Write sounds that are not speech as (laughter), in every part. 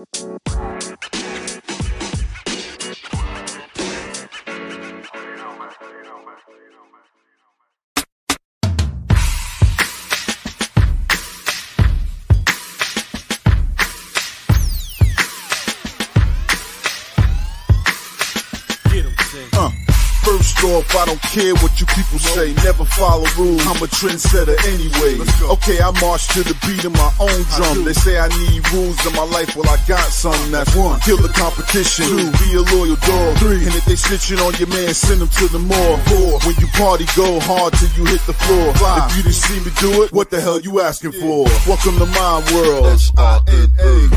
Uh, first I don't care what you people say. Never follow rules. I'm a trendsetter anyway. Okay, I march to the beat of my own drum. They say I need rules in my life. Well, I got some. That's one. Kill the competition. Two. Be a loyal dog. Three. And if they snitching on your man, send them to the mall. Four. When you party, go hard till you hit the floor. Five. If you didn't see me do it, what the hell you asking for? Welcome to my world. S-I-N-A.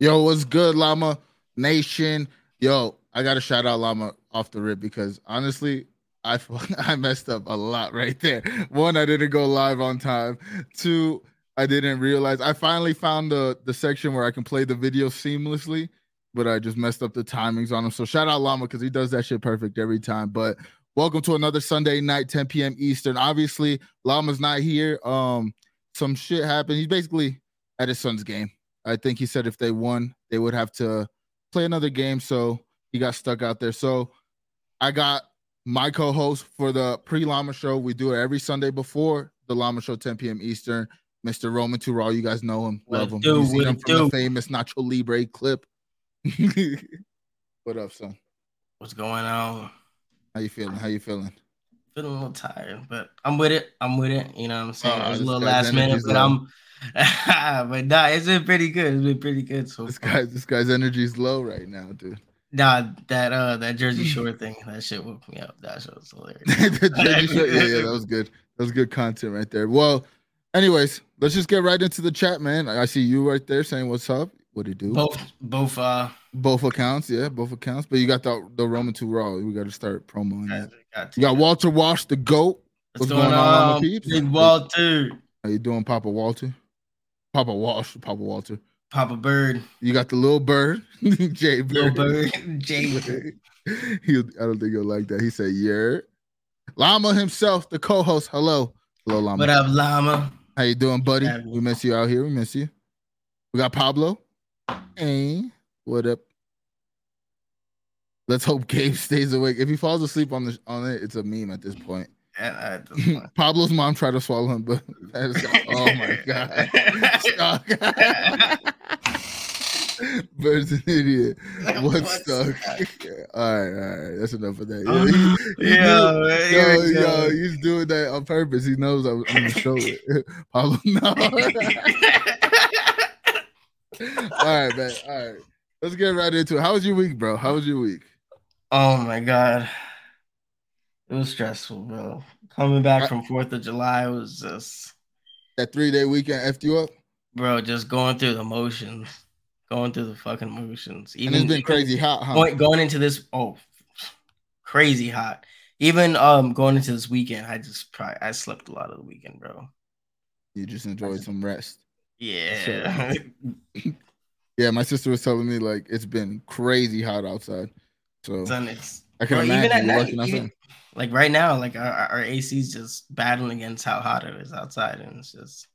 Yo, what's good, Llama Nation? Yo, I gotta shout out Llama off the rip because honestly, I (laughs) I messed up a lot right there. One, I didn't go live on time. Two, I didn't realize I finally found the the section where I can play the video seamlessly, but I just messed up the timings on him. So shout out Llama because he does that shit perfect every time. But welcome to another Sunday night, 10 p.m. Eastern. Obviously, Llama's not here. Um, some shit happened. He's basically at his son's game. I think he said if they won, they would have to play another game. So he got stuck out there. So I got my co-host for the pre-Llama show. We do it every Sunday before the Llama show, 10 p.m. Eastern. Mr. Roman Tural, you guys know him, love him. do, You what him from the famous Nacho Libre clip. (laughs) what up, son? What's going on? How you feeling? How you feeling? Feeling a little tired, but I'm with it. I'm with it. You know what I'm saying? Oh, it was a little last minute, but low. I'm (laughs) but nah, it's been pretty good. It's been pretty good. So This far. guy, this guy's energy is low right now, dude. Nah, that uh that Jersey (laughs) Shore thing, that shit woke me up. That shit was (laughs) hilarious. Shore- yeah, yeah, that was good. That was good content right there. Well, anyways, let's just get right into the chat, man. I see you right there saying what's up. What do you do? both both uh Both accounts, yeah, both accounts. But you got the the Roman two raw. We got to start promoting got, that. got You got Walter Wash, the goat. What's, what's going, going on, on, peeps? Walter, How you doing, Papa Walter? Papa Walsh, Papa Walter. Papa Bird, You got the little bird, (laughs) Jay Bird. Bird, (laughs) Jay. he, I don't think he'll like that. He said, "Yeah." Llama himself, the co-host. Hello, hello, Llama. What up, Llama? How you doing, buddy? We miss you out here. We miss you. We got Pablo. Hey, what up? Let's hope Gabe (laughs) stays awake. If he falls asleep on the on it, it's a meme at this point. And I- at. (laughs) Pablo's mom tried to swallow him, but (laughs) is, (laughs) oh my god, stuck. Bird's an idiot. What's stuck? all right, all right. That's enough of that. Oh, he- he yeah, yo, yo, he's doing that on purpose. He knows I'm, I'm gonna show it. Pablo, no. all right, man. All right. Let's get right into it. How was your week, bro? How was your week? oh my god, it was stressful, bro. Coming back from Fourth of July was just, That three day weekend effed you up? bro, just going through the motions, going through the fucking motions. And it's been crazy hot, huh? going, going into this. Oh, crazy hot. Even um going into this weekend, I just probably I slept a lot of the weekend, bro. You just enjoyed some rest. Yeah. (laughs) Yeah, my sister was telling me like it's been crazy hot outside. So Son, I can bro, imagine even at night, even, like right now, like our, our is just battling against how hot it is outside, and it's just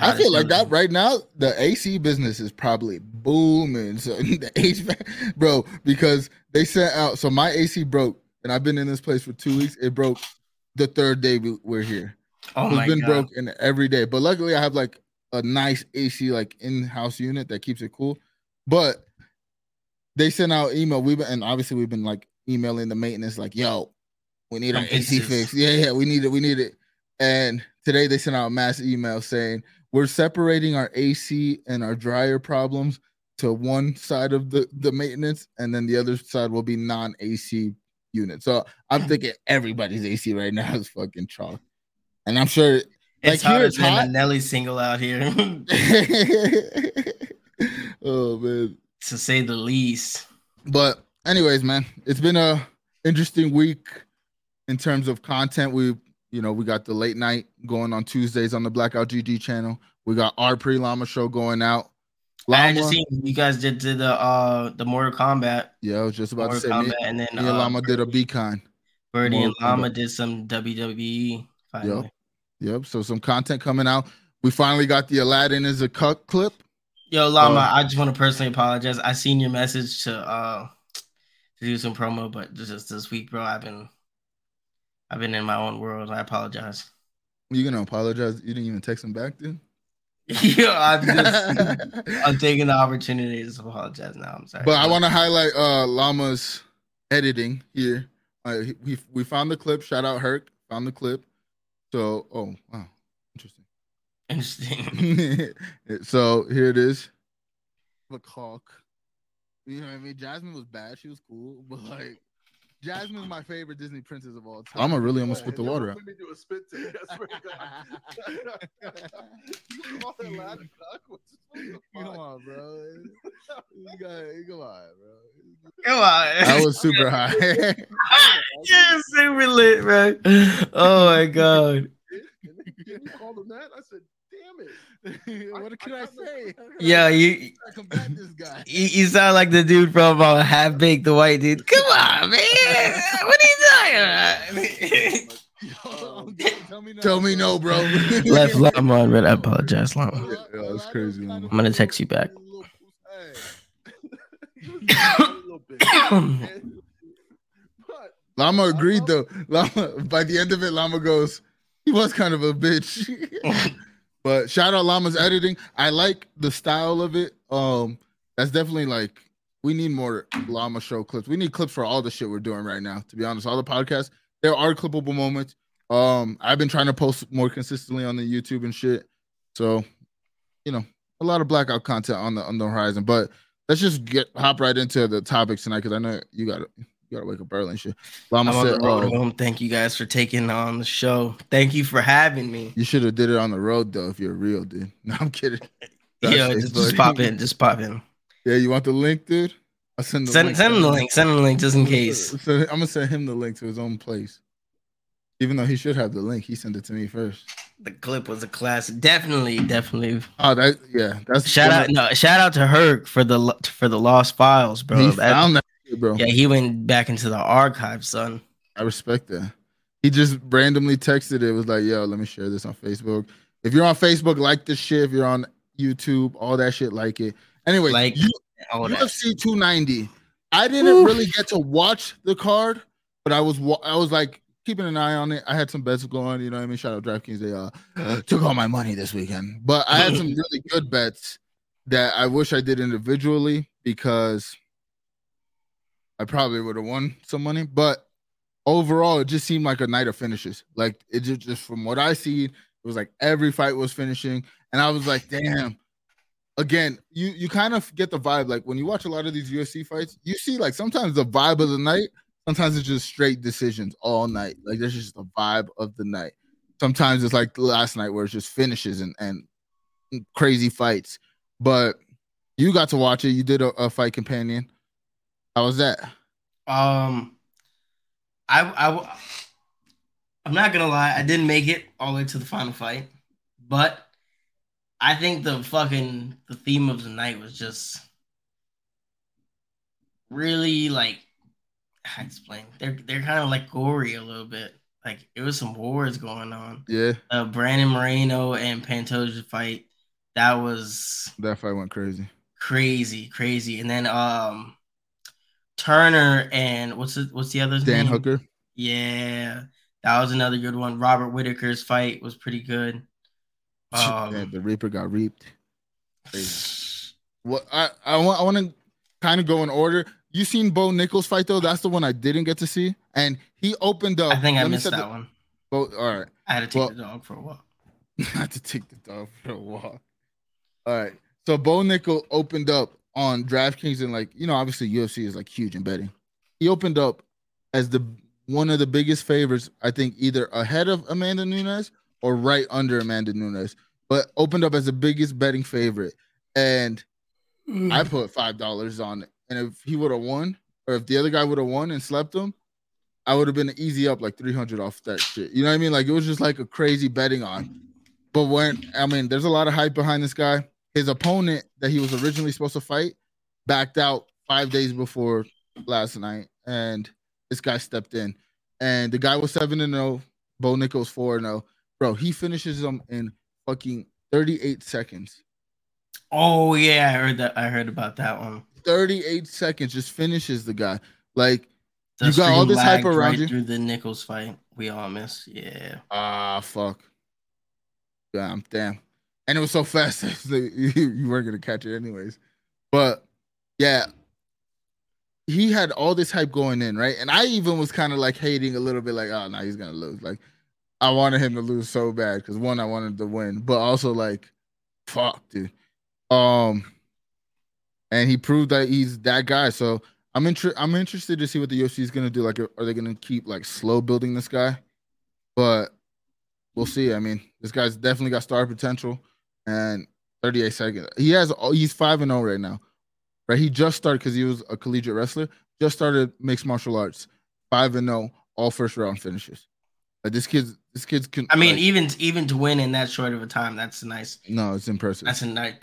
I feel like that right now. The AC business is probably booming. So (laughs) the HVAC, bro, because they sent out. So my AC broke, and I've been in this place for two weeks. It broke the third day we, we're here. Oh it's my been god, broken every day. But luckily, I have like a nice AC like in-house unit that keeps it cool. But they sent out email. We've been and obviously we've been like emailing the maintenance, like, yo, we need our AC fixed. Yeah, yeah, we need it. We need it. And today they sent out a mass email saying we're separating our AC and our dryer problems to one side of the, the maintenance, and then the other side will be non-AC units. So I'm thinking everybody's AC right now is fucking chalk. And I'm sure it's like, here hotter it's than hot. Nelly single out here, (laughs) oh man. to say the least. But anyways, man, it's been a interesting week in terms of content. We, you know, we got the late night going on Tuesdays on the Blackout GG channel. We got our pre Llama show going out. I just seen you guys did, did the uh the Mortal Kombat, yeah, I was just about Mortal to say, me, and then me and uh, Llama did a beacon. Birdie and Mortal Llama Kombat. did some WWE. Finally. Yep. So some content coming out. We finally got the Aladdin is a cut clip. Yo, Llama, uh, I just want to personally apologize. I seen your message to uh to do some promo, but just this week, bro, I've been I've been in my own world. I apologize. You gonna apologize? You didn't even text him back, dude. (laughs) yeah, I'm just (laughs) I'm taking the opportunity to apologize now. I'm sorry. But I want to highlight uh Llama's editing here. Uh, we we found the clip. Shout out Herc. Found the clip. So oh wow, interesting. Interesting. (laughs) so here it is. The cock. You know what I mean? Jasmine was bad. She was cool, but like Jasmine's my favorite Disney princess of all time. I'm gonna really almost spit the water out. Let me do a spit take. I swear (laughs) (laughs) Come on, bro. You got, come on, bro. Come on. I was super high. (laughs) You're super lit, bro. Oh my god. Can you call him that? I said, damn it. (laughs) what can I, I say? Yeah, you, you, you (laughs) sound like the dude from uh, Half Baked, the white dude. Come on, man. (laughs) what are you talking about? tell, me no, tell me no, bro. Left Llama on red. I apologize, Llama. Yeah, that's crazy. Llama. I'm gonna text you back. (coughs) Llama agreed though. Llama by the end of it, Llama goes, he was kind of a bitch. But shout out Llama's editing. I like the style of it. Um, that's definitely like we need more Llama show clips. We need clips for all the shit we're doing right now. To be honest, all the podcasts there are clippable moments. Um, I've been trying to post more consistently on the YouTube and shit. So, you know, a lot of blackout content on the on the horizon. But let's just get hop right into the topics tonight because I know you got it. You gotta wake up early and shit. Llama I'm said, on the road uh, Thank you guys for taking on the show. Thank you for having me. You should have did it on the road though, if you're real, dude. (laughs) No, I'm kidding. yeah, just, just, pop in. Just pop in. Yeah, you want the link, dude? I'll send the send, link. Send him the link. Send him the link just in case. I'm gonna send him the link to his own place. Even though he should have the link, he sent it to me first. The clip was a classic. Definitely, definitely. Oh, that yeah. That's shout out. No, shout out to Herc for the for the lost files, bro. He that, found that bro. Yeah, he went back into the archive, son. I respect that. He just randomly texted it. Was like, "Yo, let me share this on Facebook." If you're on Facebook, like this shit. If you're on YouTube, all that shit, like it. Anyway, like you, UFC 290. I didn't Oof. really get to watch the card, but I was I was like keeping an eye on it. I had some bets going. You know what I mean? Shout out DraftKings. They uh (laughs) took all my money this weekend, but I had some (laughs) really good bets that I wish I did individually because I probably would have won some money. But overall, it just seemed like a night of finishes. Like it just, just from what I see, it was like every fight was finishing, and I was like, damn. Again, you you kind of get the vibe like when you watch a lot of these UFC fights, you see like sometimes the vibe of the night, sometimes it's just straight decisions all night. Like there's just the vibe of the night. Sometimes it's like last night where it's just finishes and and crazy fights. But you got to watch it. You did a, a fight companion. How was that? Um, I I I'm not gonna lie, I didn't make it all the way to the final fight, but I think the fucking the theme of the night was just really like I explain. They're they're kind of like gory a little bit. Like it was some wars going on. Yeah. Uh, Brandon Moreno and Pantoja fight. That was that fight went crazy. Crazy, crazy. And then um Turner and what's the, what's the other Dan name? Hooker. Yeah, that was another good one. Robert Whitaker's fight was pretty good. Um, yeah, the Reaper got reaped. Crazy. (sighs) What I I want I want to kind of go in order. You seen Bo Nickal fight though? That's the one I didn't get to see, and he opened up. I think I missed that the, one. Bo, all right. I had to take well, the dog for a walk. (laughs) I had to take the dog for a walk. All right. So Bo Nickal opened up on DraftKings and like you know obviously UFC is like huge in betting. He opened up as the one of the biggest favorites, I think either ahead of Amanda Nunes or right under Amanda Nunes, but opened up as the biggest betting favorite. And mm. I put five dollars on it. And if he would have won, or if the other guy would have won and slept him, I would have been easy up like 300 off that shit. You know what I mean? Like it was just like a crazy betting on. But when I mean, there's a lot of hype behind this guy his opponent that he was originally supposed to fight backed out five days before last night, and this guy stepped in. And the guy was seven and zero. Bo Nickal's four and zero. Bro, he finishes him in fucking thirty eight seconds. Oh yeah, I heard that. I heard about that one. 38 seconds just finishes the guy. Like The You got all this hype around right you? through the Nichols fight. We all miss. Yeah. ah fuck. Damn, damn. And it was so fast (laughs) you, weren't gonna catch it anyways. But yeah, he had all this hype going in, right? And I even was kind of like hating a little bit, like, oh no, he's gonna lose. Like, I wanted him to lose so bad because one, I wanted to win, but also like, fuck, dude. Um, and he proved that he's that guy. So I'm inter- I'm interested to see what the UFC is gonna do. Like, are they gonna keep like slow building this guy? But we'll see. I mean, this guy's definitely got star potential, and 38 seconds. He has. He's five and zero right now, right? He just started because he was a collegiate wrestler. Just started mixed martial arts. Five and zero, all first round finishes. Like this kid's. This kid's. Can, I mean, like, even even to win in that short of a time, that's nice. no, it's impressive. That's a nice.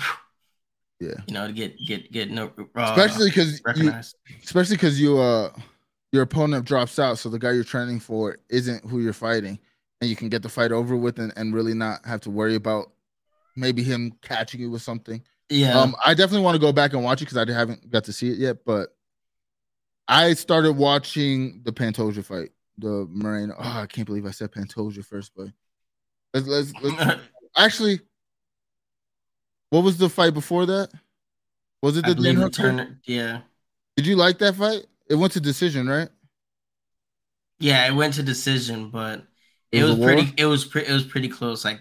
Yeah. You know, to get get get no. Uh, especially because especially because you uh your opponent drops out, so the guy you're training for isn't who you're fighting, and you can get the fight over with and, and really not have to worry about maybe him catching you with something. yeah. Um, I definitely want to go back and watch it because I haven't got to see it yet, but I started watching the Pantoja fight, the Moreno. Oh, I can't believe I said Pantoja first, but let's let's, let's (laughs) actually. What was the fight before that? Was it the Dan Hooker? Turner. Yeah. Did you like that fight? It went to decision, right? Yeah, it went to decision, but It it was was, pretty. It was pretty. It was pretty close. Like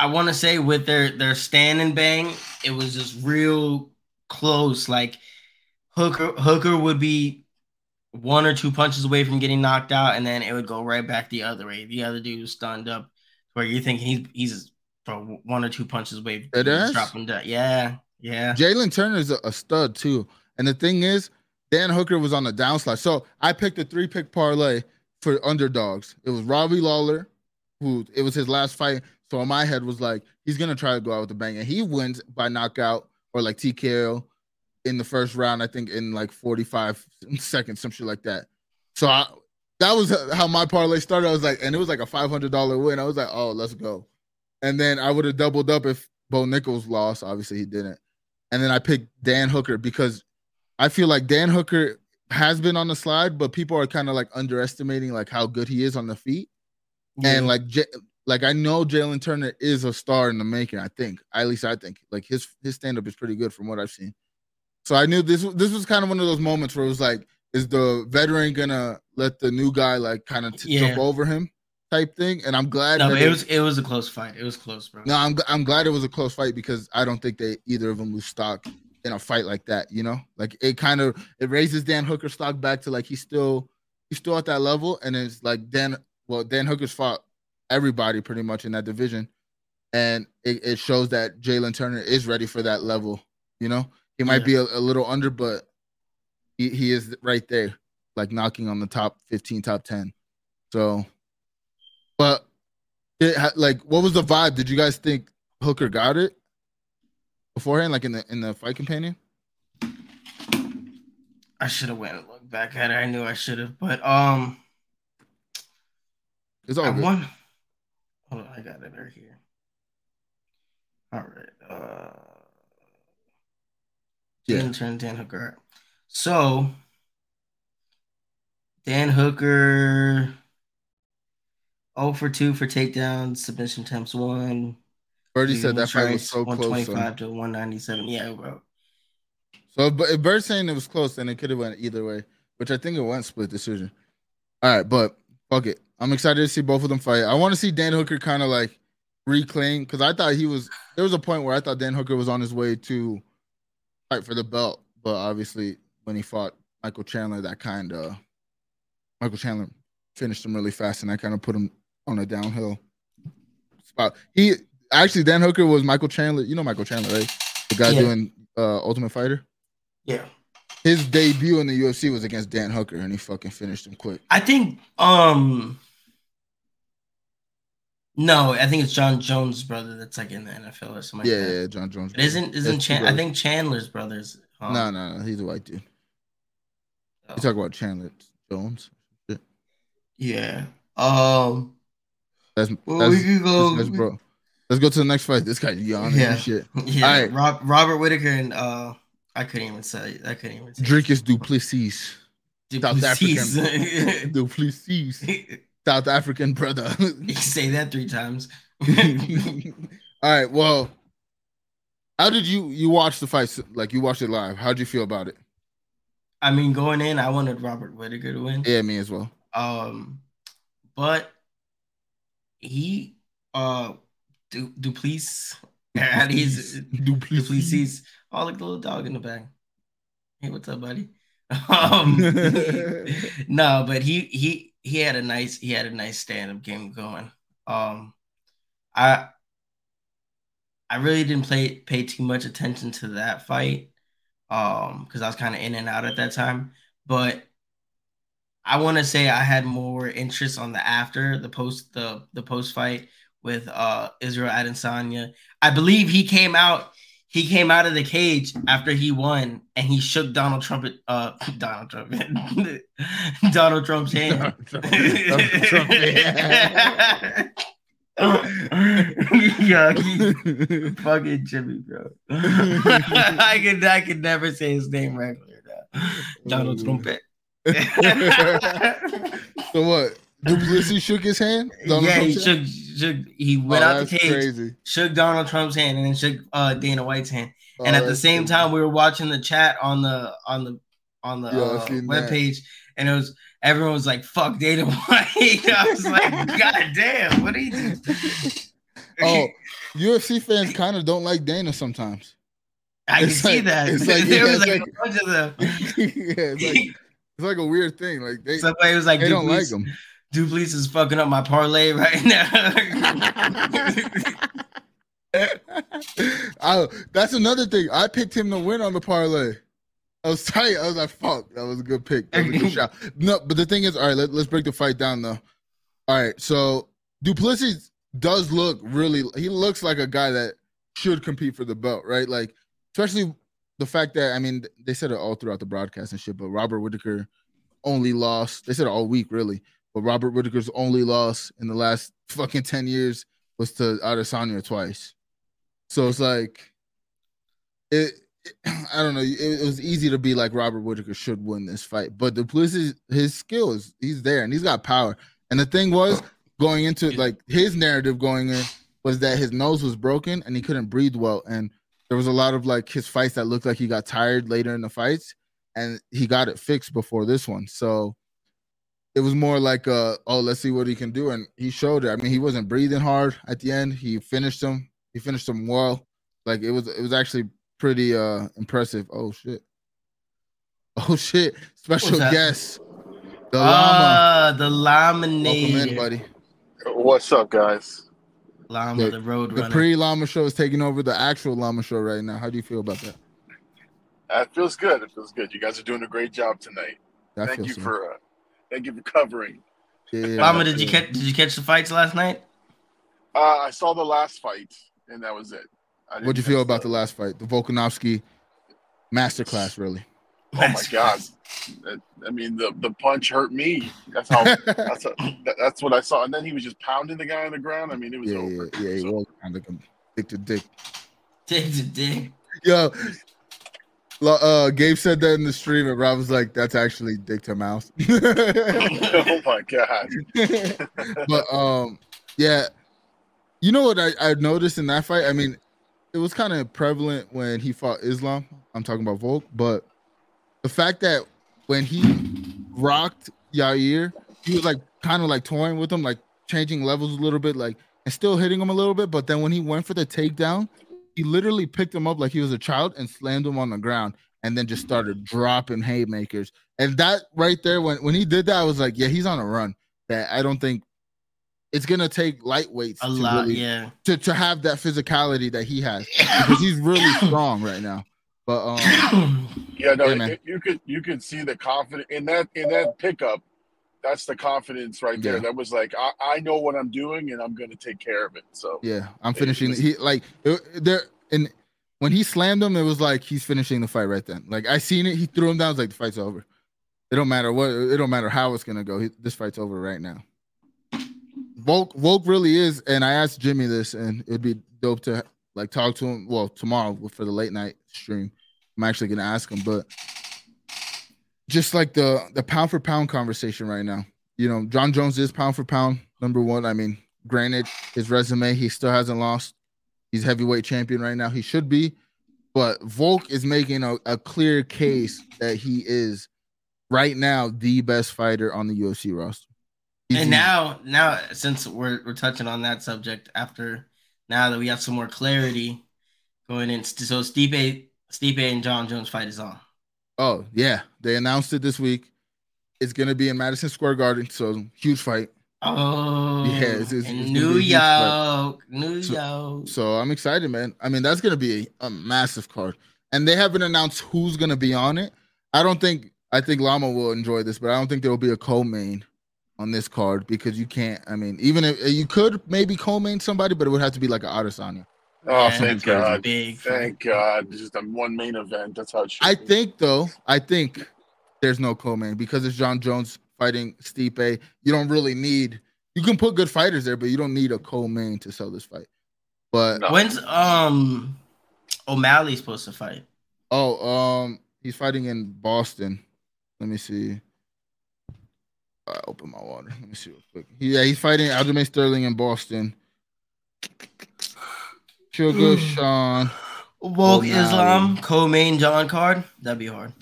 I want to say, with their their stand and bang, it was just real close. Like Hooker Hooker would be one or two punches away from getting knocked out, and then it would go right back the other way. The other dude was stunned up, where you're thinking he's he's from one or two punches away. Dead from dropping. Yeah, yeah. Jalen Turner is a, a stud too. And the thing is, Dan Hooker was on the downslide. So I picked a three pick parlay for underdogs. It was Robbie Lawler, who it was his last fight. So in my head was like, he's gonna try to go out with a bang, and he wins by knockout or like TKO in the first round. I think in like 45 seconds, some shit like that. So I, that was how my parlay started. I was like, and it was like a $500 win. I was like, oh, let's go. And then I would have doubled up if Bo Nichols lost. Obviously, he didn't. And then I picked Dan Hooker because I feel like Dan Hooker has been on the slide, but people are kind of like underestimating like how good he is on the feet. And like, J- like I know Jalen Turner is a star in the making. I think, at least I think, like his his stand up is pretty good from what I've seen. So I knew this this was kind of one of those moments where it was like, is the veteran gonna let the new guy like kind of t- jump over him type thing? And I'm glad. no, it was it was a close fight. It was close, bro. no, I'm I'm glad it was a close fight because I don't think they either of them lose stock in a fight like that. You know, like it kind of it raises Dan Hooker stock back to like he's still he's still at that level, and it's like Dan. Well, Dan Hooker's fought everybody pretty much in that division, and it, it shows that Jalen Turner is ready for that level. You know, he might Yeah. be a, a little under, but he, he is right there, like knocking on the top 15, top 10. So, but it ha- like, what was the vibe? Did you guys think Hooker got it beforehand, like in the in the fight companion? I should have went and looked back at it. I knew I should have, but um, It's all I good. won. Hold on, I got it right here. All right. Uh, Yeah. Turn Dan Hooker. So Dan Hooker. 0 for 2 for takedowns, submission attempts one. Birdie said that fight was so close. 125 to 197. Yeah, bro. So, but if Bird's saying it was close, then it could have went either way, which I think it went split decision. All right, but fuck it. I'm excited to see both of them fight. I want to see Dan Hooker kind of like reclaim because I thought he was. There was a point where I thought Dan Hooker was on his way to fight for the belt, but obviously when he fought Michael Chandler, that kind of Michael Chandler finished him really fast, and I kind of put him on a downhill spot. He actually Dan Hooker was Michael Chandler. You know Michael Chandler, right? The guy Yeah. doing uh, Ultimate Fighter Yeah. His debut in the UFC was against Dan Hooker, and he fucking finished him quick. I think um no, I think it's Jon Jones' brother that's like in the NFL or something Yeah, like yeah, Jon Jones. It isn't isn't Chan- I think Chandler's brothers. um, No, no, no, he's a white dude. oh, You talk about Chandler Jones. yeah. Um That's well, that's, we could go that's bro. Let's go to the next fight. This guy's yawning Yeah. and shit. (laughs) Yeah, All right. Rob, Robert Whitaker and uh, I couldn't even say. I couldn't even say. Dricus Duplessis. South Duplessis. (laughs) Duplessis. South African brother. you say that three times. (laughs) All right. Well, how did you you watch the fight? Like you watched it live. How'd you feel about it? I mean, going in, I wanted Robert Whitaker to win. Yeah, me as well. Um, but he uh du- Duplessis and he's Duplessis. Duplessis. Oh, look the little dog in the back. Hey, what's up, buddy? (laughs) (laughs) Um, (laughs) no, but he he he had a nice he had a nice stand up game going. Um, I I really didn't play pay too much attention to that fight, um, because I was kind of in and out at that time. But I want to say I had more interest on the after the post the the post fight with uh Israel Adesanya. I believe he came out he came out of the cage after he won and he shook Donald Trump uh Donald Trump (laughs) Donald Trump's hand. Donald Trump, yeah, (laughs) he fucking Jimmy, bro. (laughs) I could I could never say his name regularly now. Donald Trump. so what? Duplessis shook his hand. Donald yeah, he shook, shook he went Oh, out the cage, Crazy. shook Donald Trump's hand, and then shook uh, Dana White's hand. Oh, and at the same crazy. time, we were watching the chat on the on the on the Yeah, I uh, seen that. and it was everyone was like, "Fuck Dana (laughs) White." I was like, (laughs) "God damn, what are you?" doing?" (laughs) Oh, UFC fans kind of don't like Dana sometimes. I can it's see that. it's like- there yeah, was it's like, like- a bunch of them. yeah, it's like it's like a weird thing. Like they, Somebody was like, they don't like him. Duplessis is fucking up my parlay right now. (laughs) that's another thing. I picked him to win on the parlay. I was tight. I was like, "Fuck, that was a good pick. That was a good shot." No, but the thing is, all right. Let, let's break the fight down though. All right, so Duplessis does look really. He looks like a guy that should compete for the belt, right? Like, especially the fact that I mean, they said it all throughout the broadcast and shit. But Robert Whitaker only lost. They said it all week, really. But Robert Whitaker's only loss in the last fucking ten years was to Adesanya twice. So it's like, it. it- (clears throat) I don't know. It, it was easy to be like Robert Whitaker should win this fight, but Duplessis, his skills, he's there and he's got power. And the thing was going into like his narrative going in was that his nose was broken and he couldn't breathe well, and there was a lot of like his fights that looked like he got tired later in the fights, and he got it fixed before this one. So it was more like uh oh let's see what he can do. And he showed it. I mean he wasn't breathing hard at the end. He finished him. He finished him well. Like it was it was actually pretty uh impressive. Oh shit. (laughs) Oh shit. Special guest. The llama. Ah, the welcome in buddy. What's up, guys? Llama, The- the road the pre llama show is taking over the actual llama show right now. How do you feel about that? That feels good. It feels good. You guys are doing a great job tonight. that thank you so- for uh, thank you for covering. yeah, yeah, Llama, yeah. did you catch? Did you catch the fights last night? Uh, I saw the last fight, and that was it. I didn't what'd you feel catch about the last fight the volkanovski masterclass really Oh my god! I mean, the the punch hurt me. That's how. (laughs) that's a, that's what I saw. And then he was just pounding the guy on the ground. I mean, it was yeah, over. yeah, yeah, he was kind of like dick to dick. Dick to dick. Yo, lo- uh, Gabe said that in the stream, and Rob was like, "That's actually dick to Mouse." (laughs) oh my god! (laughs) but um, yeah, you know what I, I noticed in that fight? I mean, it was kind of prevalent when he fought Islam. I'm talking about Volk, but the fact that when he rocked Yair, he was like kind of like toying with him, like changing levels a little bit, like and still hitting him a little bit. But then when he went for the takedown, he literally picked him up like he was a child and slammed him on the ground, and then just started dropping haymakers. And that right there, when when he did that, I was like, yeah, he's on a run. That I don't think it's gonna take lightweights A to lot, really yeah. to, to have that physicality that he has because he's really (coughs) strong right now. But um, (coughs) Yeah, no, Yeah, it- you could you could see the confidence in that in that pickup. That's the confidence right there. Yeah. That was like I, I know what I'm doing and I'm going to take care of it. So yeah, I'm finishing. was- He like uh, there and when he slammed him, it was like he's finishing the fight right then. Like I seen it, he threw him down. I was like the fight's over. It don't matter what. It don't matter how it's gonna go. He, this fight's over right now. Volk Volk really is, and I asked Jimmy this, and it'd be dope to like talk to him. Well, tomorrow for the late night stream, I'm actually gonna ask him, but just like the the pound for pound conversation right now. You know, Jon Jones is pound for pound number one. I mean, granted, his resume, he still hasn't lost. He's heavyweight champion right now. He should be, but Volk is making a, a clear case that he is right now the best fighter on the UFC roster. He's And now, now since we're we're touching on that subject, after now that we have some more clarity going in, so Stipe, Stipe and Jon Jones fight is on. Oh yeah, they announced it this week. It's gonna be in Madison Square Garden, so huge fight. Oh, Yeah, it's- it's- it's New be a huge fight. York, New So- York. So I'm excited, man. I mean, that's gonna be a, a massive card, and they haven't announced who's gonna be on it. I don't think. I think Llama will enjoy this, but I don't think there will be a co-main on this card because you can't. I mean, even if you could maybe co-main somebody, but it would have to be like an Adesanya. Oh, Yeah, thank it's gonna be God. Big fight. Thank God. Just a one main event. That's how it should I be. think though. I think there's no co-main because it's Jon Jones fighting Stipe. You don't really need. You can put good fighters there, but you don't need a co-main to sell this fight. But No. When's um O'Malley supposed to fight? Oh, um, he's fighting in Boston. Let me see. I open my water. Let me see real quick. Yeah, he's fighting Aljamain Sterling in Boston. Sugar Sean. Woke O'Malley. Islam, co-main John Card. That'd be hard.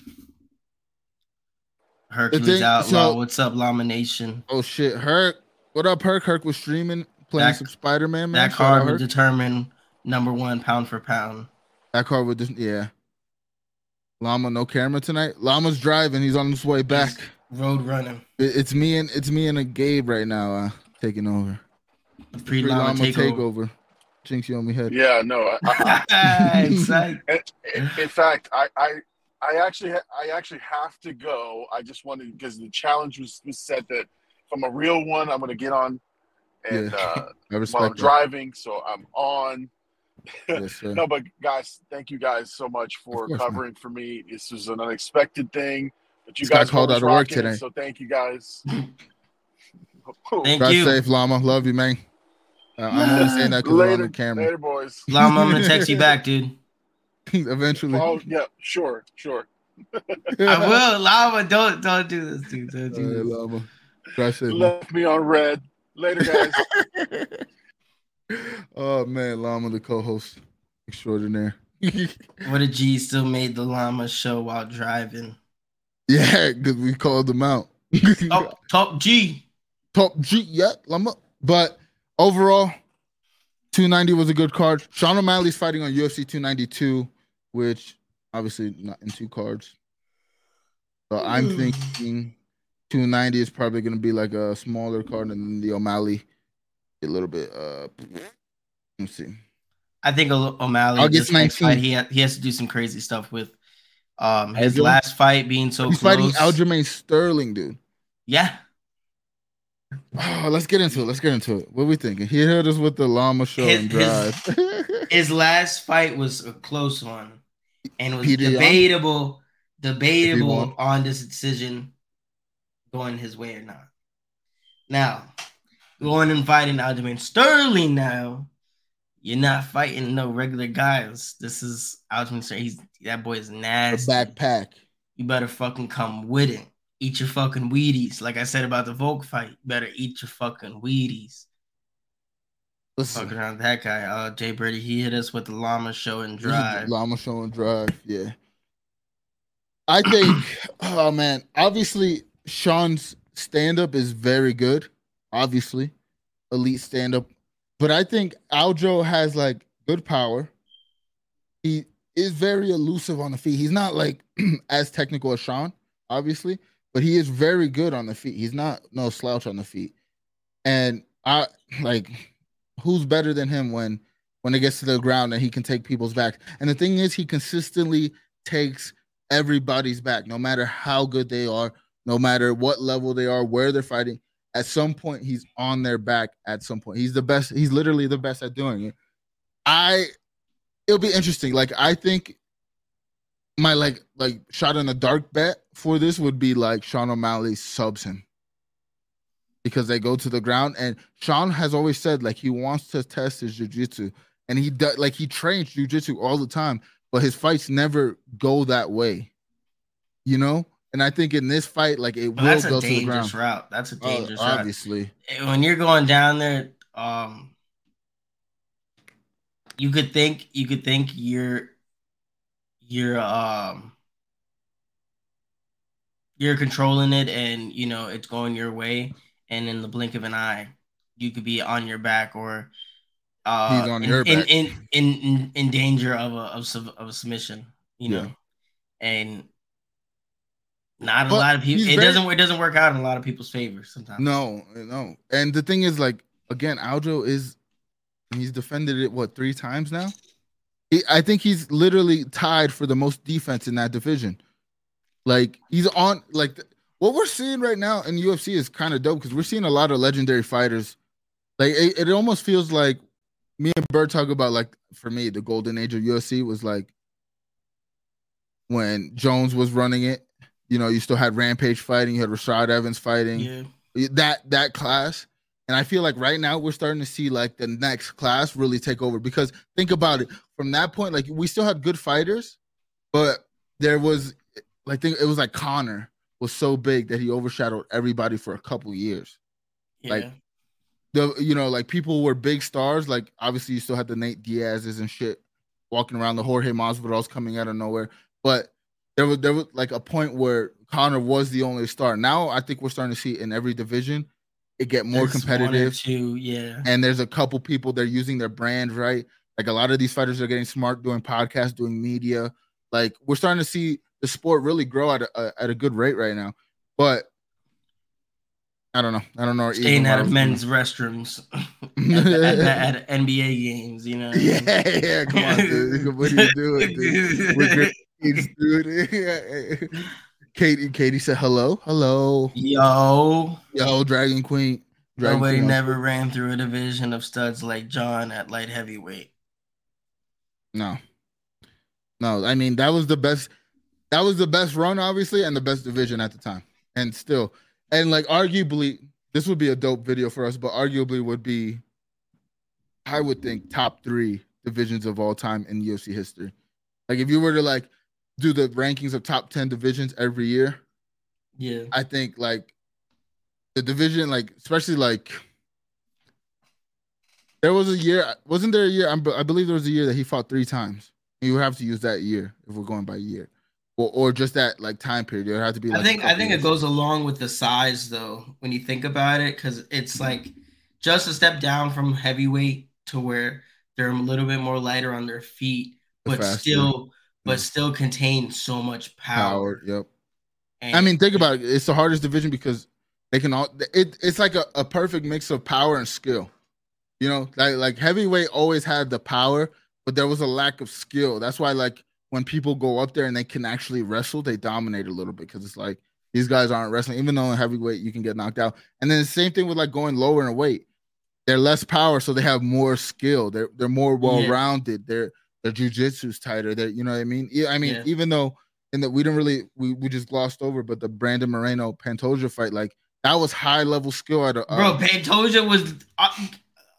Hercules thing- Outlaw. so- What's up, Llama Nation? Oh shit, Herc. What up, Herc? Herc was streaming, playing That- some Spider Man. Man, that Shout card would determine number one pound for pound. that card would just yeah. Llama, no camera tonight. Llama's driving. He's on his way back. Road running. It- It's me and it's me and a Gabe right now uh, taking over. The Pre pre-llama Llama takeover. takeover. Jinx, you on me head. Yeah, no. I, I, (laughs) Excited. in, in fact, I, I, I actually, I actually have to go. I just wanted because the challenge was, was set that if I'm a real one, I'm going to get on, and Yeah. uh, (laughs) I while I'm that. driving, so I'm on. (laughs) Yes, sir. No, but guys, thank you guys so much for Of course, man. covering for me. This was an unexpected thing, but you Just got guys called were out of work rocking today. So thank you guys. Thank Drive you. safe, Llama. Love you, man. Uh, I'm only saying that because we're on the camera. later, boys. Llama, I'm gonna text you back, dude. (laughs) Eventually. Oh yeah, sure, sure. I will, Llama. Don't don't do this, dude. Don't All right, do this. Llama. Drive safe, man. Left me on red. Later, guys. (laughs) oh man, Llama, the co-host extraordinaire. (laughs) What a G still made the llama show while driving. yeah, because we called him out. Oh, top G. Top G, yeah, Llama. But overall, 290 was a good card. Sean O'Malley's fighting on UFC 292, which obviously not in two cards. So I'm thinking 290 is probably going to be like a smaller card, and then the O'Malley a little bit. Uh, let's see. I think O'Malley August this next 19th. fight, he ha- he has to do some crazy stuff with um his last fight being so He's close. fighting Aljamain Sterling, dude. yeah, Oh, let's get into it. Let's get into it. What we thinking? He hit us with the llama show His- and drive. (laughs) his last fight was a close one, and was debatable, debatable on this decision going his way or not. Now, going and fighting Aljamain Sterling now. You're not fighting no regular guys. This is Aljamain Sterling. He's that boy is the nasty. backpack. you better fucking come with it. Eat your fucking Wheaties. Like I said about the Volk fight, better eat your fucking Wheaties. Listen, Fucking around that guy. Uh, Jay Brady, he hit us with the llama show and drive. Llama Show and Drive. Yeah. I think, (clears throat) oh man, obviously Sean's stand up is very good. Obviously, elite stand up. But I think Aljo has like good power. He is very elusive on the feet. He's not like (clears throat) as technical as Sean, obviously, but he is very good on the feet. He's not no slouch on the feet. And I (clears throat) like who's better than him when when it gets to the ground and he can take people's back. And the thing is, he consistently takes everybody's back, no matter how good they are, no matter what level they are, where they're fighting. At some point, he's on their back. At some point, he's the best. He's literally the best at doing it. I, it'll be interesting. Like I think my like like shot in the dark bet for this would be like Sean O'Malley subs him. because they go to the ground. And Sean has always said like he wants to test his jujitsu, and he does like he trains jujitsu all the time, but his fights never go that way, you know. And I think in this fight, like it But will that's go a to the ground. dangerous route. That's a Uh, dangerous route. obviously, When you're going down there, um, you could think you could think you're you're um you're controlling it, and you know it's going your way, and in the blink of an eye, you could be on your back or. Uh, He's on in, your in, back. In, in in in danger of a of, sub- of a submission, you know, Yeah. and not a But lot of people. It very- doesn't it doesn't work out in a lot of people's favor sometimes. no, no. And the thing is, like again, Aljo is he's defended it what three times now. I think he's literally tied for the most defense in that division. Like he's on like what we're seeing right now in UFC is kind of dope because we're seeing a lot of legendary fighters. Like it, it almost feels like me and Bird talk about like for me the golden age of UFC was like when Jones was running it. You know, you still had Rampage fighting, you had Rashad Evans fighting Yeah. that that class and i feel like right now we're starting to see like the next class really take over because think about it from that point like we still had good fighters but there was like think it was like connor was so big that he overshadowed everybody for a couple years Yeah. Like, the you know like people were big stars like obviously you still had the nate diaz's and shit walking around the jorge masvidal's coming out of nowhere but there was there was like a point where connor was the only star now i think we're starting to see in every division it get more There's competitive. two, yeah. and there's a couple people they're using their brand right? Like a lot of these fighters are getting smart doing podcasts doing media. Like we're starting to see the sport really grow at a, at a good rate right now. But i don't know. I don't know Staying out of men's restrooms (laughs) at, the- at, the- at NBA games, you know. yeah yeah come on dude. what are you doing (laughs) dude We're kids, dude (laughs) katie katie said hello hello Yo, yo dragon queen Dragon nobody Queen never ran through a division of studs like Jon at light heavyweight. No. No, I mean that was the best that was the best run, obviously, and the best division at the time. And still, and like arguably, this would be a dope video for us, but arguably would be I would think top three divisions of all time in UFC history. Like if you were to like do the rankings of top 10 divisions every year, Yeah. I think like the division, like especially like there was a year, wasn't there a year? I'm, I believe there was a year that he fought three times. You would have to use that year if we're going by year, or or just that like time period. It would have to be. Like I think I think it goes along with the size though when you think about it because it's mm-hmm. like just a step down from heavyweight to where they're a little bit more lighter on their feet, but Faster. still but still contain so much power. power. Yep. And I mean, think about it. It's the hardest division because they can all. It, it's like a, a perfect mix of power and skill. You know, like like heavyweight always had the power, but there was a lack of skill. That's why like when people go up there and they can actually wrestle, they dominate a little bit because it's like these guys aren't wrestling. Even though in heavyweight you can get knocked out, and then the same thing with like going lower in weight. They're less power, so they have more skill. They're they're more well rounded. Their their jujitsu's tighter. They're you know what I mean. Yeah, I mean Yeah. even though and that we didn't really we, we just glossed over, but the Brandon Moreno Pantoja fight, like that was high level skill at a bro, uh, Pantoja was uh,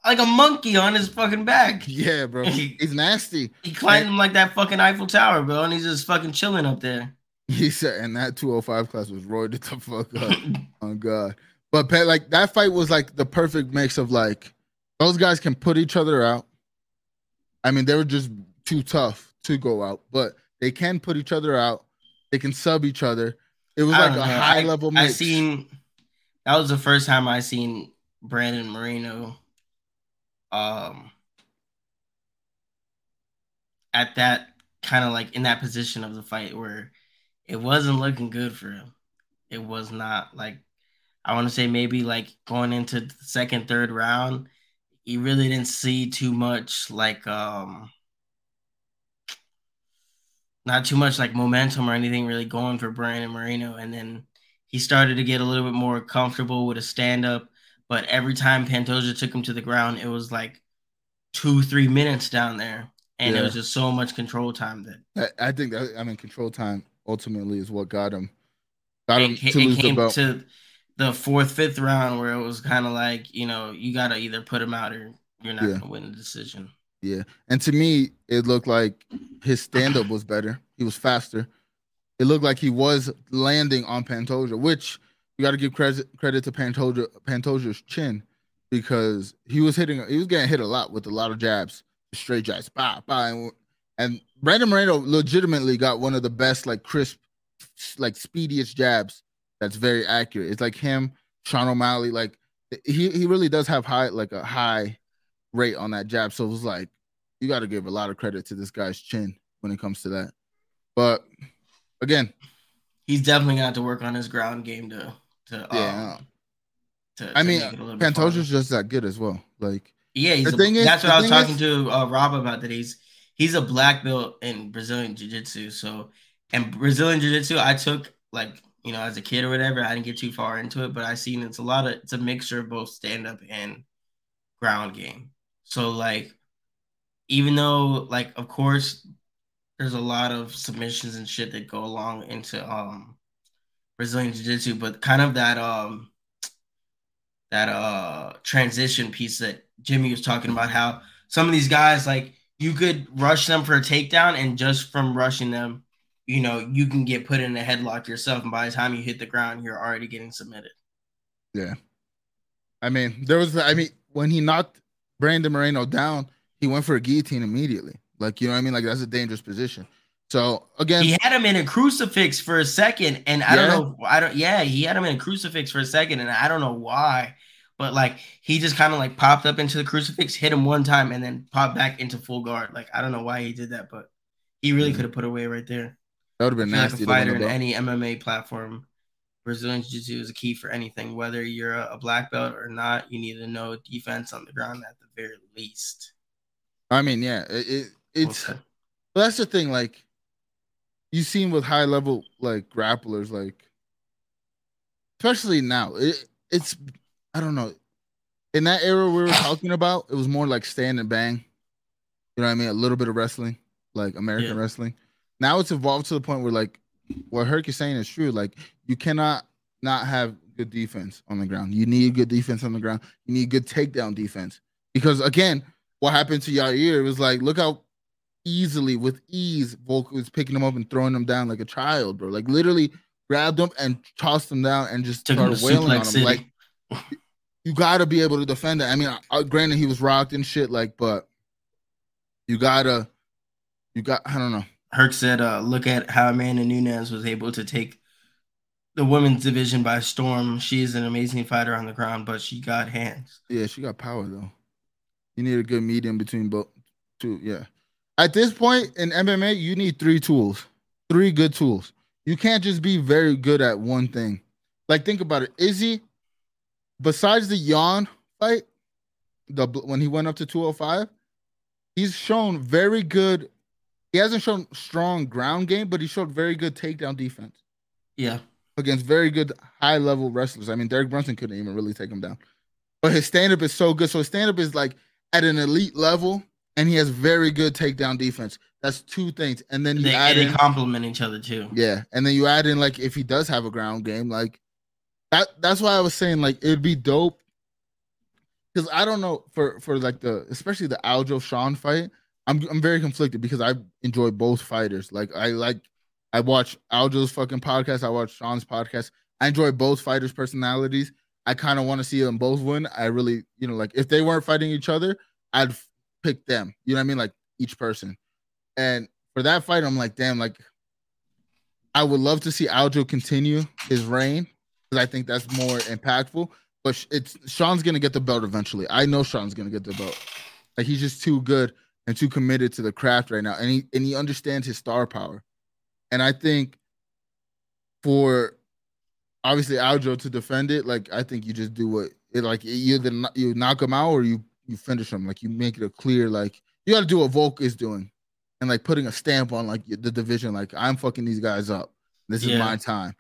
like a monkey on his fucking back. yeah, bro. (laughs) He's nasty. He climbed him like that fucking Eiffel Tower, bro, and he's just fucking chilling up there. He said, and that 205 class was roided the fuck up. (laughs) oh god. But like that fight was like the perfect mix of like those guys can put each other out. I mean, they were just too tough to go out, but they can put each other out. They can sub each other. It was like a know. high I- level I seen that was the first time I seen Brandon Moreno um at that kind of like in that position of the fight where it wasn't looking good for him. It was not like I want to say maybe like going into the second, third round, he really didn't see too much like um not too much like momentum or anything really going for Brandon Moreno. And then he started to get a little bit more comfortable with a stand up. But every time Pantoja took him to the ground, it was like two, three minutes down there. And Yeah. it was just so much control time that I, I think that I mean control time ultimately is what got him got him it, to it lose the came belt. to the fourth, fifth round where it was kind of like, you know, you gotta either put him out or you're not Yeah. gonna win the decision. Yeah. And to me, it looked like his stand up was better. He was faster. It looked like he was landing on Pantoja, which you got to give credit credit to Pantoja Pantoja's chin because he was hitting he was getting hit a lot with a lot of jabs, straight jabs, bah, bah, and, and Brandon Moreno legitimately got one of the best like crisp like speediest jabs that's very accurate. It's like him, Sean O'Malley, like he he really does have high like a high rate on that jab. So it was like you got to give a lot of credit to this guy's chin when it comes to that. But again, He's definitely gonna have to work on his ground game to to yeah, um, to, I to mean, make it a little bit farther. Pantoja's just that good as well. Like Yeah, he's The a, thing is- that's what I was talking is- to uh, Rob about that. He's he's a black belt in Brazilian Jiu Jitsu. So, and Brazilian Jiu Jitsu, I took like you know as a kid or whatever. I didn't get too far into it, but I seen it's a lot of it's a mixture of both stand up and ground game. So like, even though like of course there's a lot of submissions and shit that go along into um Brazilian Jiu Jitsu, but kind of that um that uh transition piece that Jimmy was talking about how some of these guys like you could rush them for a takedown and just from rushing them you know you can get put in a headlock yourself and by the time you hit the ground you're already getting submitted. Yeah, I mean there was I mean when he knocked Brandon Moreno down, he went for a guillotine immediately. Like you know what I mean? Like that's a dangerous position. So again, he had him in a crucifix for a second and i Yeah. don't know i don't yeah he had him in a crucifix for a second and i don't know why but like he just kind of like popped up into the crucifix hit him one time and then popped back into full guard like i don't know why he did that but he really could have put away right there that would have been feel like nasty. a fighter in any MMA platform, Brazilian Jiu-Jitsu is a key for anything. Whether you're a, black belt or not, you need to know defense on the ground at the very least. I mean, yeah, it, it it's Okay. But that's the thing, like you seen with high level like grapplers, like especially now, it, it's I don't know. In that era we were talking about, it was more like stand and bang. You know what I mean? A little bit of wrestling, like American Yeah. wrestling. Now it's evolved to the point where like what Herc is saying is true. Like you cannot not have good defense on the ground. You need good defense on the ground. You need good takedown defense. Because again, what happened to Yair it was like, look how easily, with ease, Volk was picking him up and throwing him down like a child, bro. Like literally grabbed him and tossed him down and just Took started wailing on him. City. Like you gotta be able to defend that. I mean, uh, granted he was rocked and shit, like, but you gotta, you got. I don't know. Herc said, uh, "Look at how Amanda Nunes was able to take the women's division by storm. She is an amazing fighter on the ground, but she got hands." Yeah, she got power though. You need a good medium between both. Two, yeah. At this point in MMA, you need three tools, three good tools. You can't just be very good at one thing. Like think about it. Izzy, besides the Jan fight, the when he went up to 205, he's shown very good. He hasn't shown strong ground game, but he showed very good takedown defense Yeah, against very good high level wrestlers. I mean, Derek Brunson couldn't even really take him down. But his stand up is so good. So his stand up is like at an elite level, and he has very good takedown defense. That's two things. And then you they, add they in, complement each other too. yeah, and then you add in like if he does have a ground game, like that. That's why I was saying like it'd be dope. Because I don't know for for like the especially the Aljo Sean fight, I'm I'm very conflicted because I enjoy both fighters. Like I like I watch Aljo's fucking podcast. I watch Sean's podcast. I enjoy both fighters' personalities. I kind of want to see them both win. I really, you know, like if they weren't fighting each other, I'd f- pick them. You know what I mean? Like each person. And for that fight, I'm like, damn, like I would love to see Aljo continue his reign because I think that's more impactful. But it's Sean's gonna get the belt eventually. I know Sean's gonna get the belt. Like he's just too good and too committed to the craft right now, and he and he understands his star power. And I think for obviously Aljo to defend it, like I think you just do what it like you either you knock him out or you you finish him. Like you make it a clear like you got to do what Volk is doing, and like putting a stamp on like the division. Like I'm fucking these guys up. This is my time.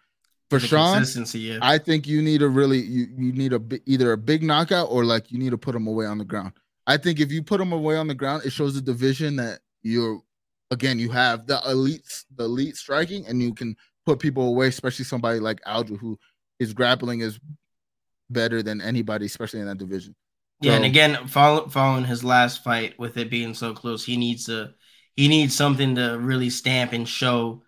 For The Sean, yeah. I think you need a really you you need a either a big knockout or like you need to put him away on the ground. I think if you put them away on the ground, it shows the division that you're again you have the elites, the elite striking and you can put people away, especially somebody like Aljo who his grappling is better than anybody, especially in that division. Yeah, and again, follow, following his last fight with it being so close, he needs to he needs something to really stamp and show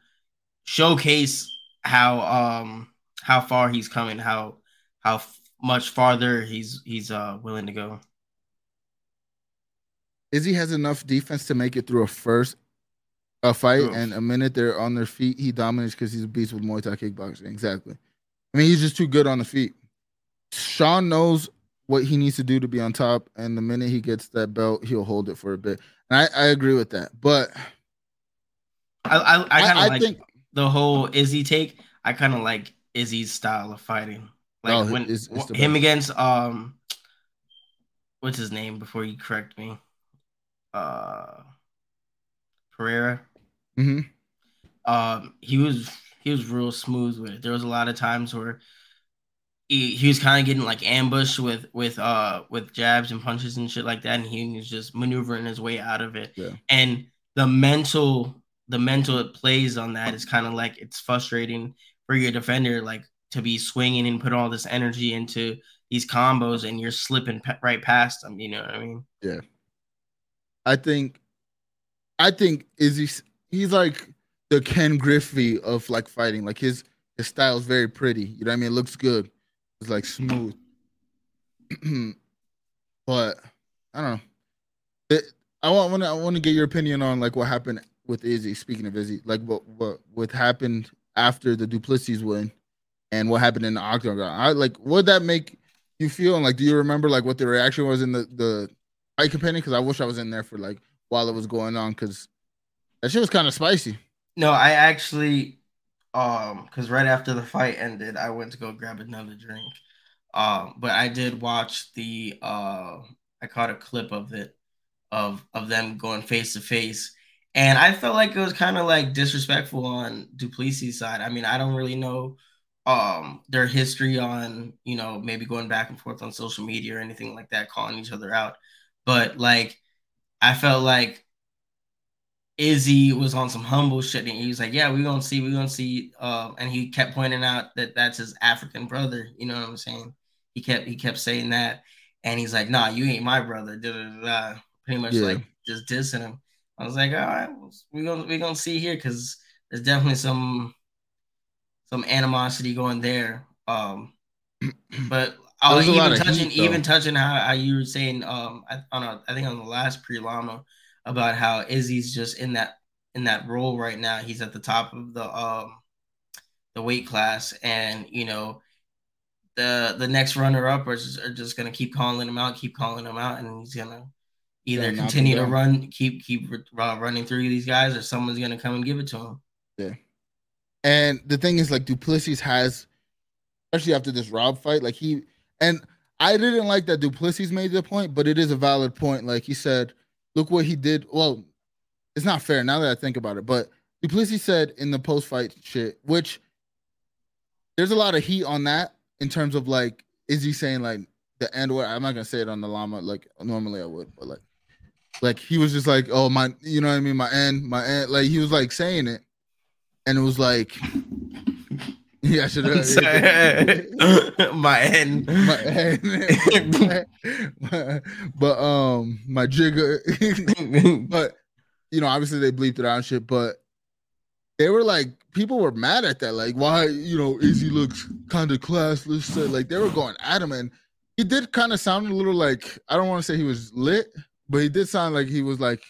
showcase how um how far he's coming, how how f- much farther he's he's uh willing to go. Izzy has enough defense to make it through a first a fight, Oof. and a minute they're on their feet, he dominates because he's a beast with Muay Thai kickboxing. Exactly. I mean, he's just too good on the feet. Sean knows what he needs to do to be on top, and the minute he gets that belt, he'll hold it for a bit. And I, I agree with that. But I I, I kind of like think the whole Izzy take. I kind of like Izzy's style of fighting, like Oh, when it's- it's him best. against um, what's his name before you correct me, uh, Pereira. mhm. um he was he was real smooth with it. There was a lot of times where he, he was kind of getting like ambushed with with uh with jabs and punches and shit like that, and he was just maneuvering his way out of it. Yeah. And the mental the mental it plays on that is kind of like it's frustrating for your defender, like to be swinging and put all this energy into these combos, and you're slipping pa- right past them. You know what I mean? I think, I think Izzy, he's like the Ken Griffey of like fighting. Like his his style is very pretty. You know what I mean? It looks good. It's like smooth. (clears throat) but I don't know. It, I want, I want to get your opinion on like what happened with Izzy. Speaking of Izzy, like what what what happened after the Duplessis win, and what happened in the octagon. I like what that make you feel, and like do you remember like what the reaction was in the the fight companion? Because I wish I was in there for like while it was going on, because that shit was kind of spicy. No, I actually, um, because right after the fight ended, I went to go grab another drink. Um, but I did watch the, uh, I caught a clip of it, of of them going face to face, and I felt like it was kind of like disrespectful on Duplessis' side. I mean, I don't really know, um, their history on, you know, maybe going back and forth on social media or anything like that, calling each other out, but like, I felt like Izzy was on some humble shit, and he was like, "Yeah, we're gonna see, we're gonna see," um, and he kept pointing out that that's his African brother. You know what I'm saying? He kept he kept saying that, and he's like, "Nah, you ain't my brother." Da, da, da, da. Pretty much Yeah. like just dissing him. I was like, "All right, we're gonna we're gonna see here because there's definitely some some animosity going there." Um, (clears throat) but There's lot even touching heat, even touching how, how you were saying um I, on a, I think on the last pre llama about how Izzy's just in that in that role right now. He's at the top of the um the weight class, and you know the the next runner up are just, are just gonna keep calling him out, keep calling him out, and he's gonna either Yeah, continue to run, keep keep uh, running through these guys, or someone's gonna come and give it to him. Yeah, and the thing is, like Duplessis has, especially after this Rob fight, like he and I didn't like that Duplessis made the point, but it is a valid point. Like he said, look what he did. Well, it's not fair now that I think about it, but Duplessis said in the post fight shit, which there's a lot of heat on that in terms of like, is he saying like the end word? I'm not gonna say it on the llama like normally I would, but like, like he was just like, oh my, you know what I mean, my end, my end. Like he was like saying it, and it was like, (laughs) yeah, I should have. (laughs) (laughs) My end. my end, but um, my jigger, but you know, obviously they bleeped it out and shit, but they were like, people were mad at that, like, why, you know, Izzy looks kind of classless, so, like they were going at him, and he did kind of sound a little like, I don't want to say he was lit, but he did sound like he was like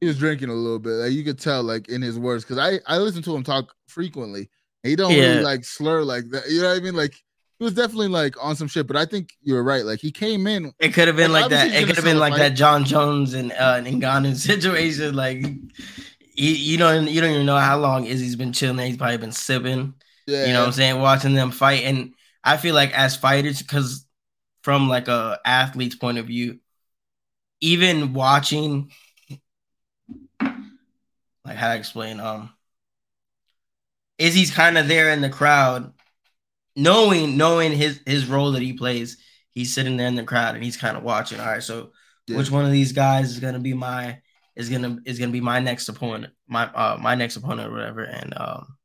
he was drinking a little bit, like you could tell, like in his words, because I I listen to him talk frequently. And He don't Yeah. really like slur like that, you know what I mean? Like he was definitely like on some shit, but I think you're right. Like he came in It could have been Like, like that. It could have been like fight. that Jon Jones and uh Ngannou (laughs) situation. Like you, you don't you don't even know how long Izzy's been chilling. He's probably been sipping. Yeah, You know what I'm saying? Watching them fight. And I feel like as fighters, because from like a athlete's point of view, even watching like how to explain, um Izzy's kind of there in the crowd, knowing knowing his his role that he plays. He's sitting there in the crowd and he's kind of watching. All right, so Yeah. which one of these guys is gonna be my is gonna is gonna be my next opponent, my uh my next opponent or whatever. And um,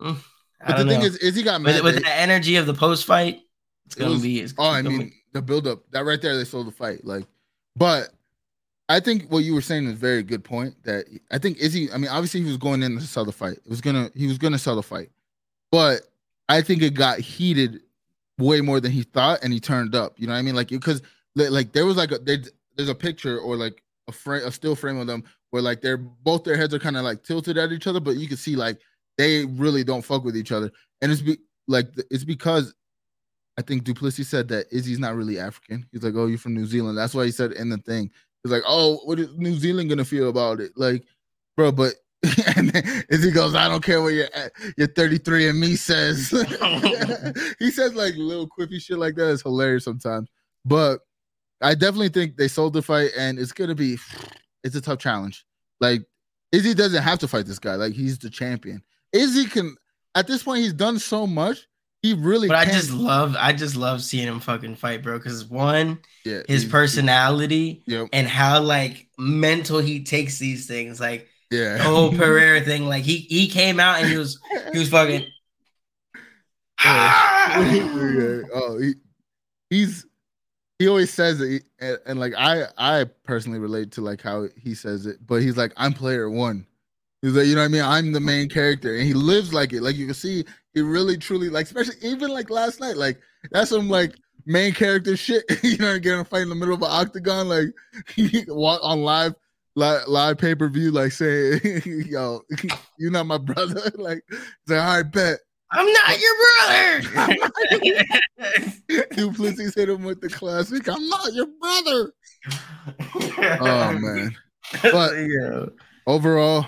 mm, I But the don't thing know. is, is he got mad. with, with the energy of the post fight, It's gonna was- be. It's, Oh, I it's gonna mean the build up that right there they sold the fight. Like, but I think what you were saying is a very good point. That I think Izzy. I mean, obviously he was going in to sell the fight. It was gonna he was gonna sell the fight, but I think it got heated way more than he thought, and he turned up. You know what I mean? Like because like there was like a there, there's a picture or like a frame a still frame of them where like they're both their heads are kind of like tilted at each other, but you can see like they really don't fuck with each other, and it's be, like it's because I think Duplessis said that Izzy's not really African. He's like, oh, you're from New Zealand. That's why he said in the thing. He's like, oh, what is New Zealand gonna feel about it? Like, bro, but (laughs) and then Izzy goes, I don't care what your your 33 and me says. (laughs) he says like little quippy shit like that. It's hilarious sometimes. But I definitely think they sold the fight, and it's gonna be it's a tough challenge. Like Izzy doesn't have to fight this guy. Like he's the champion. Izzy can at this point he's done so much. He really But I can't- just love, I just love seeing him fucking fight, bro. Because one, yeah, his personality Yep. and how like mental he takes these things, like Yeah. the whole Pereira thing. Like he he came out and he was he was fucking. (laughs) Yeah. Ah! (laughs) Oh, he, he's he always says it, and, and like I I personally relate to like how he says it, but he's like I'm player one. He's like you know what I mean. I'm the main character, and he lives like it. Like you can see, he really truly like, especially even like last night. Like that's some like main character shit. (laughs) you know, getting a fight in the middle of an octagon, like he (laughs) walk on live. Live, live pay per view, like saying, (laughs) "Yo, you're not my brother." like, it's like, "All right, bet." I'm not your brother. Duplessis hit him with the classic. I'm not your brother. Oh man. But- yeah. Overall,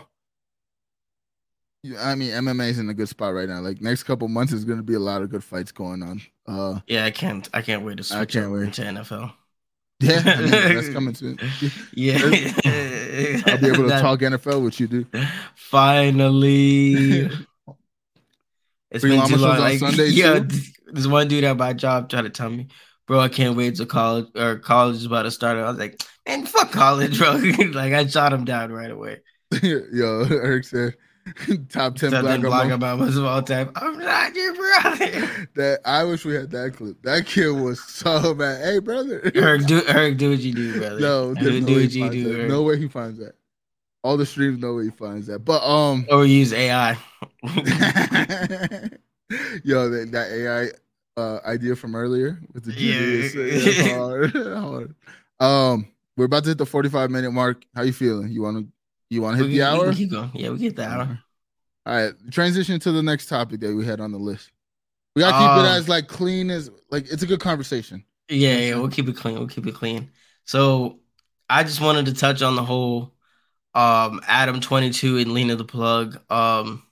yeah, I mean MMA is in a good spot right now. Like next couple months is gonna be a lot of good fights going on. Uh yeah, I can't, I can't wait to switch I can't wait. into NFL. (laughs) yeah, I mean, that's (laughs) coming soon. Yeah, (laughs) I'll be able to talk NFL with you, dude. Finally, it's Free been too long. Like, Sunday, yeah, too? there's one dude at my job trying to tell me, bro, I can't wait to college or college is about to start. I was like, man, fuck college, bro. like I shot him down right away. Yo, Eric said (laughs) top 10 Something black. Obama's of all time. I'm not your brother. That I wish we had that clip. That kid was so bad. Hey brother. Eric, do (laughs) Eric, do what you do, brother. No, do, no what you do. Eric. No way he finds that. All the streams know where he finds that. But um Or use AI. (laughs) Yo, that, that AI uh, idea from earlier with the Yeah. genius. it's hard, hard. Um, we're about to hit the 45 minute mark. How you feeling? You want to you want to hit We the can- we hour? Keep going. Yeah, we get the hour. All right, transition to the next topic that we had on the list. We gotta keep it Um, as like clean as like it's a good conversation. Yeah, yeah, we'll keep it clean. We'll keep it clean. So I just wanted to touch on the whole um Adam 22 and Lena the plug. Um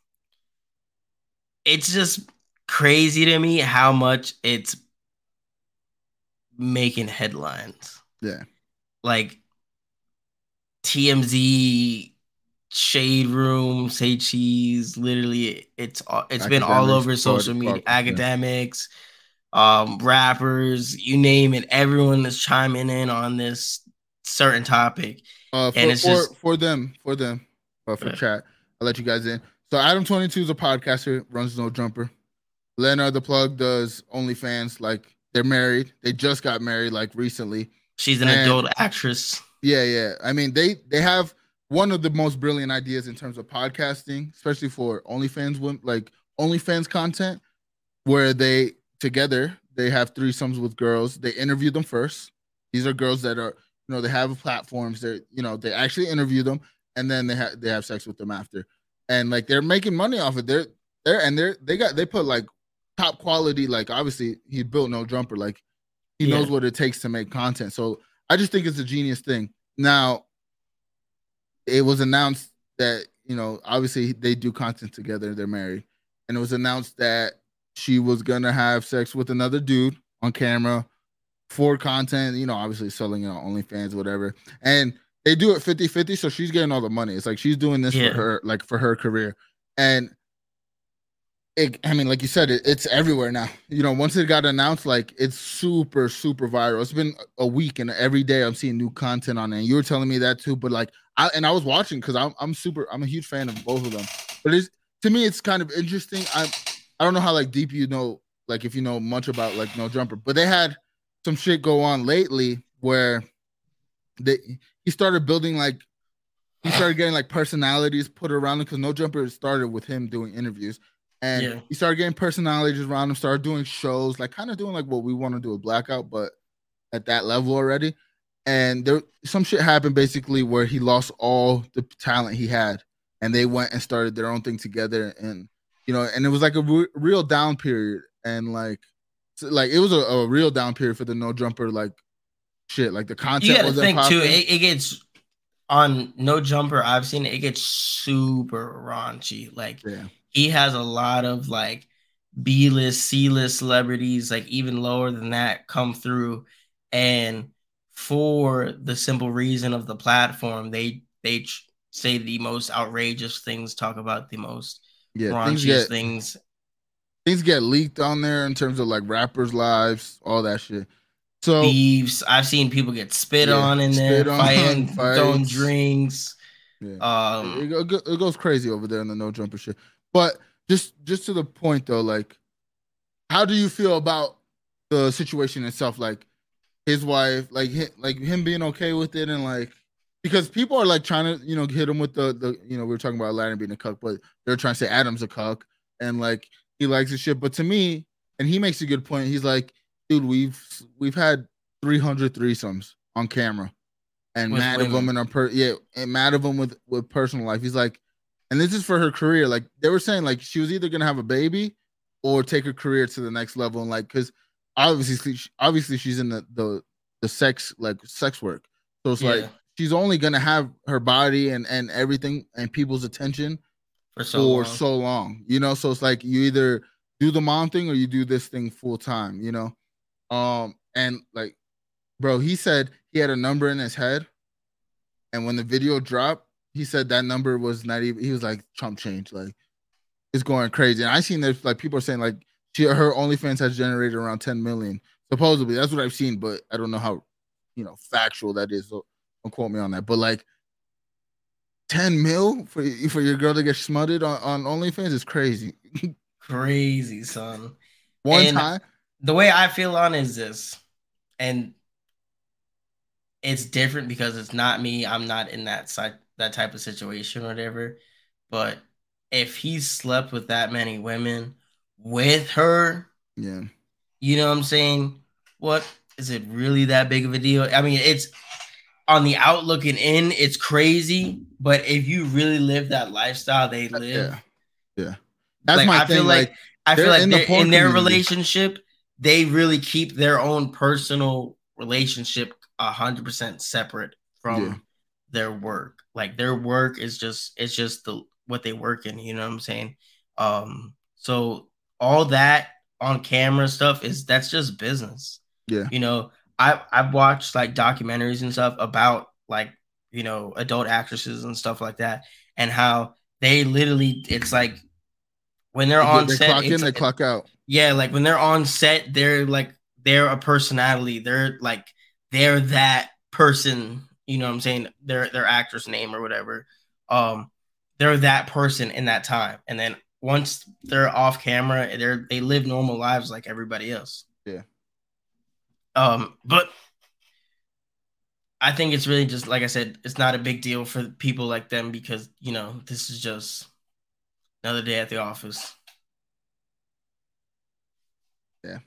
it's just crazy to me how much it's making headlines. Yeah. Like TMZ Shade Room, Say Cheese, literally it's all it's been all over social media. Park, yeah. Academics, um, rappers, you name it, everyone is chiming in on this certain topic. Uh, for, And it's for, just- for them, for them, uh, for Yeah. chat. I'll let you guys in. So Adam Twenty Two is a podcaster, runs No Jumper. Lena the Plug does OnlyFans. Like they're married. They just got married like recently. She's an And- adult actress. Yeah, yeah. I mean, they they have one of the most brilliant ideas in terms of podcasting, especially for OnlyFans, like OnlyFans content, where they together they have threesomes with girls. They interview them first. These are girls that are, you know, they have platforms. They, you know, they actually interview them, and then they have they have sex with them after, and like they're making money off it. They're they're and they're they got they put like top quality. Like obviously he built no jumper. Like he Yeah. knows what it takes to make content. So I just think it's a genius thing. Now, it was announced that you know obviously they do content together. They're married, and it was announced that she was gonna have sex with another dude on camera for content. You know, obviously selling it on OnlyFans, whatever. And they do it 50-50, so she's getting all the money. It's like she's doing this Yeah. for her, like for her career, and. It, I mean, like you said, it, it's everywhere now. You know, once it got announced, like it's super, super viral. It's been a week, and every day I'm seeing new content on it. And you were telling me that too, but like, I and I was watching because I'm I'm super, I'm a huge fan of both of them. But it's to me, it's kind of interesting. I I don't know how like deep you know like if you know much about like No Jumper, but they had some shit go on lately where they he started building like he started getting like personalities put around him because No Jumper started with him doing interviews. And Yeah. he started getting personalities around him, started doing shows, like kind of doing like what we want to do with Blackout, but at that level already. And there some shit happened basically where he lost all the talent he had, and they went and started their own thing together. And you know, and it was like a re- real down period, and like, like it was a, a real down period for the no jumper, like shit, like the content. You to wasn't think too. It, it gets on no jumper. I've seen it. It gets super raunchy. Like yeah, he has a lot of like B list, C list celebrities, like even lower than that, come through, and for the simple reason of the platform, they they say the most outrageous things, talk about the most yeah. Things things. things get leaked on there in terms of like rappers' lives, all that shit. So Thieves. I've seen people get spit Yeah, on in there, on, fighting, (laughs) throwing drinks. yeah. Um, it, it goes crazy over there in the no jumper shit. But just just to the point though, like, how do you feel about the situation itself? Like his wife, like like him being okay with it, and like because people are like trying to you know hit him with the the you know we were talking about Aladdin being a cuck, but they're trying to say Adam's a cuck, and like he likes his shit. But to me, and he makes a good point. He's like, dude, we've we've had 300 threesomes on camera and With mad of them women. in our per yeah, and mad of them with with personal life. He's like, and this is for her career. Like they were saying, like she was either gonna have a baby or take her career to the next level. And like, cause obviously, obviously she's in the the the sex like sex work, so it's like she's only gonna have her body and and everything and people's attention for so for long. so long. You know, so it's like you either do the mom thing or you do this thing full time. You know, um, and like, bro, he said he had a number in his head, and when the video dropped, he said that number was not even. He was like Trump change, like it's going crazy. And I seen there's like people are saying like she her OnlyFans has generated around 10 million supposedly. That's what I've seen, but I don't know how you know factual that is. So don't quote me on that. But like. 10 mil for for your girl to get smutted on, on OnlyFans is crazy. (laughs) Crazy, son. One And- time, The way I feel on is this, and it's different because it's not me. I'm not in that side, that type of situation, or whatever. But if he slept with that many women with her, yeah, you know what I'm saying? What is it really that big of a deal? I mean, it's on the out looking in, it's crazy. But if you really live that lifestyle they uh, live, yeah, yeah. That's Like, my I thing. feel like- like, I feel like in the in their relationship, they really keep their own personal relationship hundred percent separate from Yeah. Their work. Like their work is just it's just the what they work in. You know what I'm saying? Um, so all that on camera stuff is that's just business. yeah, You know, I I've watched like documentaries and stuff about like you know adult actresses and stuff like that, and how they literally it's like when they're on they set, clock in, they clock out. yeah, like when they're on set, they're like they're a personality. They're like they're that person. You know what I'm saying? Their their actor's name or whatever. Um, they're that person in that time, and then once they're off camera, they're they live normal lives like everybody else. Yeah. Um, but I think it's really just like I said, it's not a big deal for people like them because you know this is just another day at the office. Yeah.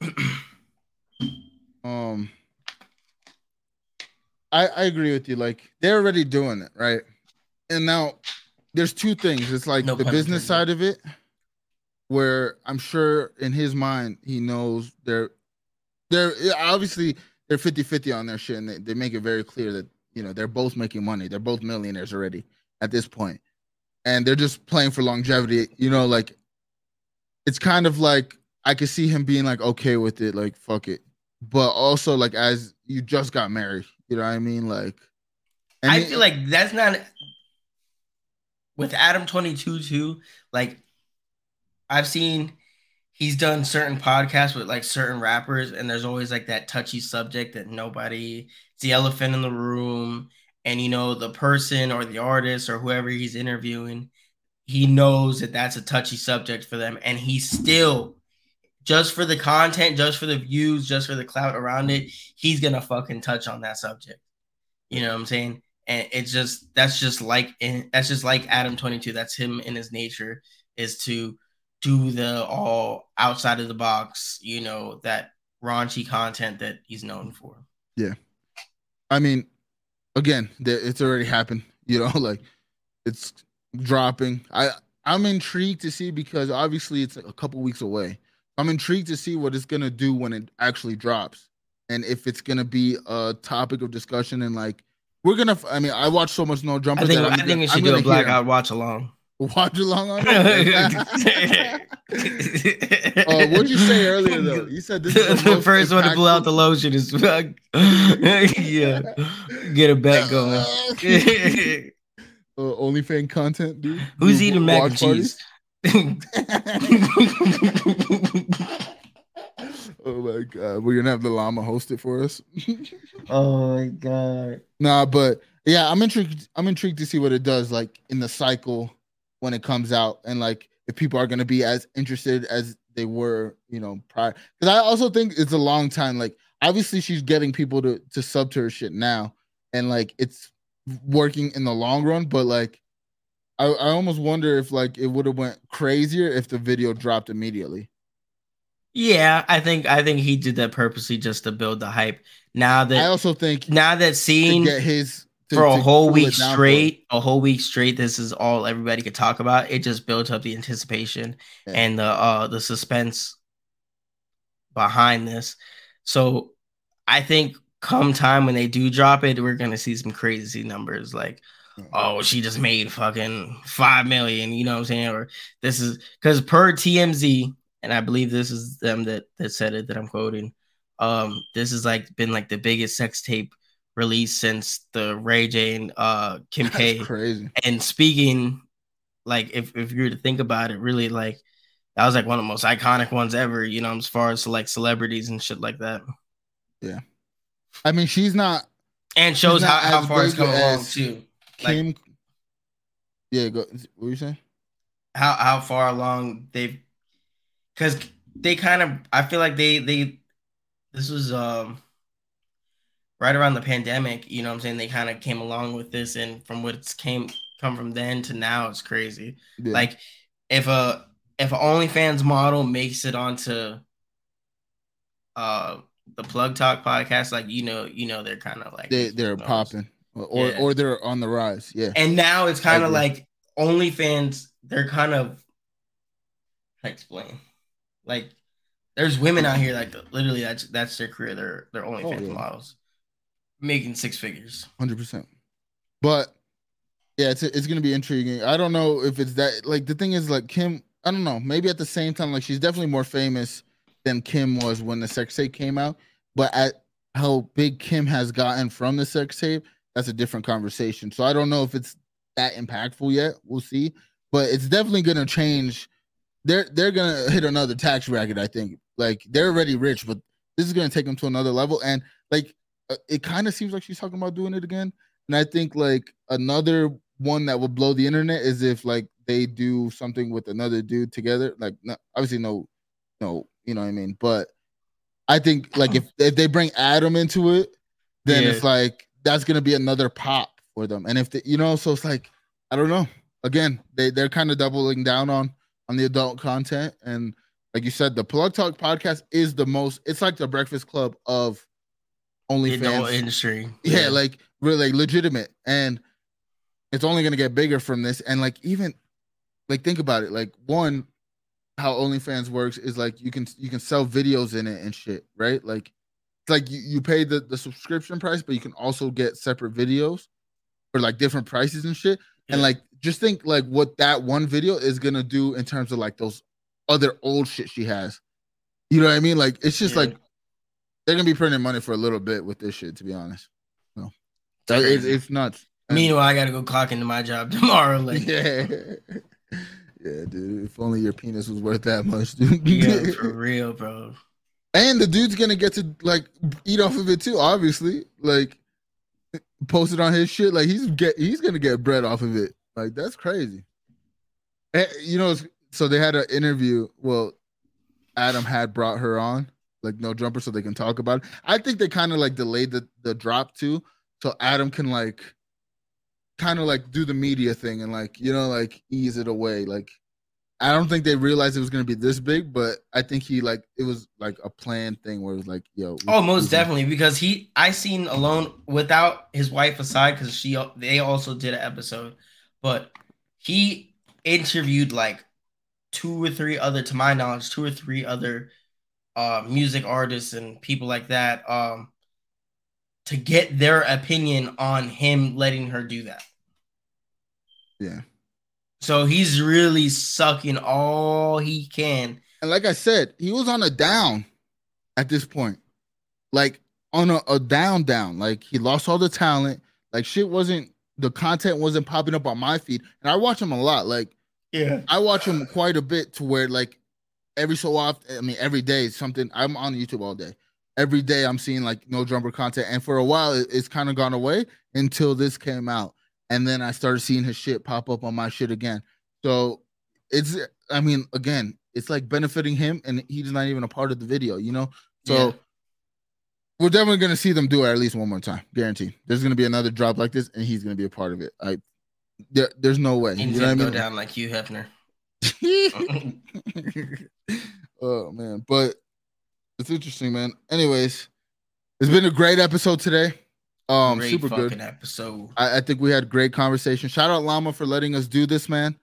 (clears throat) um, I I agree with you. Like they're already doing it, right? And now there's two things. It's like No the business side of it, where I'm sure in his mind he knows they're they're obviously they're 50-50 on their shit, and they, they make it very clear that you know they're both making money. They're both millionaires already at this point, and they're just playing for longevity. You know, like it's kind of like I could see him being like okay with it, like fuck it but also like as you just got married, you know what I mean? Like, I it- feel like that's not with Adam 22 too. Like I've seen he's done certain podcasts with like certain rappers, and there's always like that touchy subject that nobody it's the elephant in the room, and you know, the person or the artist or whoever he's interviewing, he knows that that's a touchy subject for them, and he still just for the content, just for the views, just for the clout around it, he's gonna fucking touch on that subject. You know what I'm saying? And it's just that's just like that's just like Adam 22. That's him in his nature is to do the all outside of the box, you know, that raunchy content that he's known for. Yeah. I mean, again, it's already happened, (laughs) you know, like it's dropping. I I'm intrigued to see because obviously it's a couple weeks away. I'm intrigued to see what it's gonna do when it actually drops, and if it's gonna be a topic of discussion and like we're gonna. I mean, I watch so much No Jumper. I think I think we should I'm do a blackout watch along. Watch along on (laughs) uh, what'd you say earlier though? You said this is the, (laughs) the first one to pull out the lotion is (laughs) yeah. Get a bet going. uh, OnlyFans content, dude. Who's you eating mac and cheese? (laughs) oh my god, we're gonna have the llama host it for us. (laughs) oh my god. Nah, but yeah, I'm intrigued. I'm intrigued to see what it does, like in the cycle when it comes out, and like if people are gonna be as interested as they were, you know, prior. Because I also think it's a long time. Like, obviously, she's getting people to to sub to her shit now, and like it's working in the long run. But like, I, I almost wonder if like it would have went crazier if the video dropped immediately. Yeah, I think I think he did that purposely just to build the hype. Now that I also think now that seeing his to, for a whole week straight, a whole week straight, this is all everybody could talk about. It just built up the anticipation yeah. and the uh the suspense behind this. So I think come time when they do drop it, we're gonna see some crazy numbers like oh she just made fucking five million, you know what I'm saying? Or this is because per TMZ, and I believe this is them that that said it that I'm quoting. Um, this has like been like the biggest sex tape release since the Ray J and uh Kim (laughs) K. Crazy. And speaking, like if if you were to think about it, really like that was like one of the most iconic ones ever. You know, as far as like celebrities and shit like that. Yeah, I mean, she's not, and shows not how, how far it's come along too. Kim, like, yeah, go. What were you saying? How how far along they've, because they kind of, I feel like they they, this was um right around the pandemic, you know what I'm saying? They kind of came along with this and from what it's came come from then to now it's crazy. Yeah. Like if a if an OnlyFans model makes it onto uh the Plug Talk podcast, like you know, you know they're kind of like they they're popping or yeah. or they're on the rise. Yeah. And now it's kind of like OnlyFans, they're kind of I explain. Like there's women out here like literally that's that's their career. They're they're OnlyFans oh, yeah. models making six figures. Hundred percent. But yeah, it's it's gonna be intriguing. I don't know if it's that. Like the thing is, like Kim. I don't know. Maybe at the same time, like she's definitely more famous than Kim was when the sex tape came out. But at how big Kim has gotten from the sex tape, that's a different conversation. So I don't know if it's that impactful yet. We'll see. But it's definitely gonna change. They're they're gonna hit another tax bracket. I think. Like they're already rich, but this is gonna take them to another level. And like uh, it kind of seems like she's talking about doing it again. And I think like another one that would blow the internet is if like they do something with another dude together. Like not, obviously no, no, you know what I mean. But I think like if if they bring Adam into it, then yeah. it's like that's gonna be another pop for them. And if they, you know, so it's like I don't know. Again, they they're kind of doubling down on on the adult content and like you said, the Plug Talk podcast is the most. It's like the Breakfast Club of OnlyFans industry. Yeah, yeah, like really legitimate, and it's only gonna get bigger from this. And like even like think about it. Like one, how OnlyFans works is like you can you can sell videos in it and shit, right? Like it's like you, you pay the the subscription price, but you can also get separate videos for like different prices and shit. Yeah. And like just think like what that one video is gonna do in terms of like those other old shit she has. You know what I mean? Like it's just like they're gonna be printing money for a little bit with this shit. To be honest, no, it's, it's nuts. Meanwhile, I gotta go clock into my job tomorrow. (laughs) Like, yeah, yeah, dude. If only your penis was worth that much, dude. yeah, (laughs) for real, bro. And the dude's gonna get to like eat off of it too. Obviously, like post it on his shit. Like he's get he's gonna get bread off of it. Like that's crazy. And, you know, so they had an interview. Well, Adam had brought her on, like no jumper, so they can talk about it. I think they kind of like delayed the the drop too, so Adam can like kind of like do the media thing and like you know like ease it away. Like I don't think they realized it was gonna be this big, but I think he like it was like a planned thing where it was like, yo. Oh, most definitely because he I seen alone without his wife aside because she they also did an episode, but he interviewed like two or three other, to my knowledge, two or three other uh music artists and people like that um to get their opinion on him letting her do that. Yeah. So he's really sucking all he can. And like I said, he was on a down at this point. Like on a, a down down. Like he lost all the talent. Like shit wasn't the content wasn't popping up on my feed. And I watch him a lot. Like Yeah. I watch him quite a bit to where like every so often, I mean every day something I'm on YouTube all day. Every day I'm seeing like no jumper content. And for a while it- it's kind of gone away until this came out. And then I started seeing his shit pop up on my shit again. So it's I mean, again, it's like benefiting him and he's not even a part of the video, you know? So Yeah. We're definitely gonna see them do it at least one more time, guaranteed. There's gonna be another drop like this, and he's gonna be a part of it. I there, there's no way. He's You know what I gonna mean? go down like Hugh Hefner. (laughs) oh man, but it's interesting, man. Anyways, it's been a great episode today. Um, Great super fucking good. episode. I, I think we had great conversation. Shout out Llama for letting us do this, man.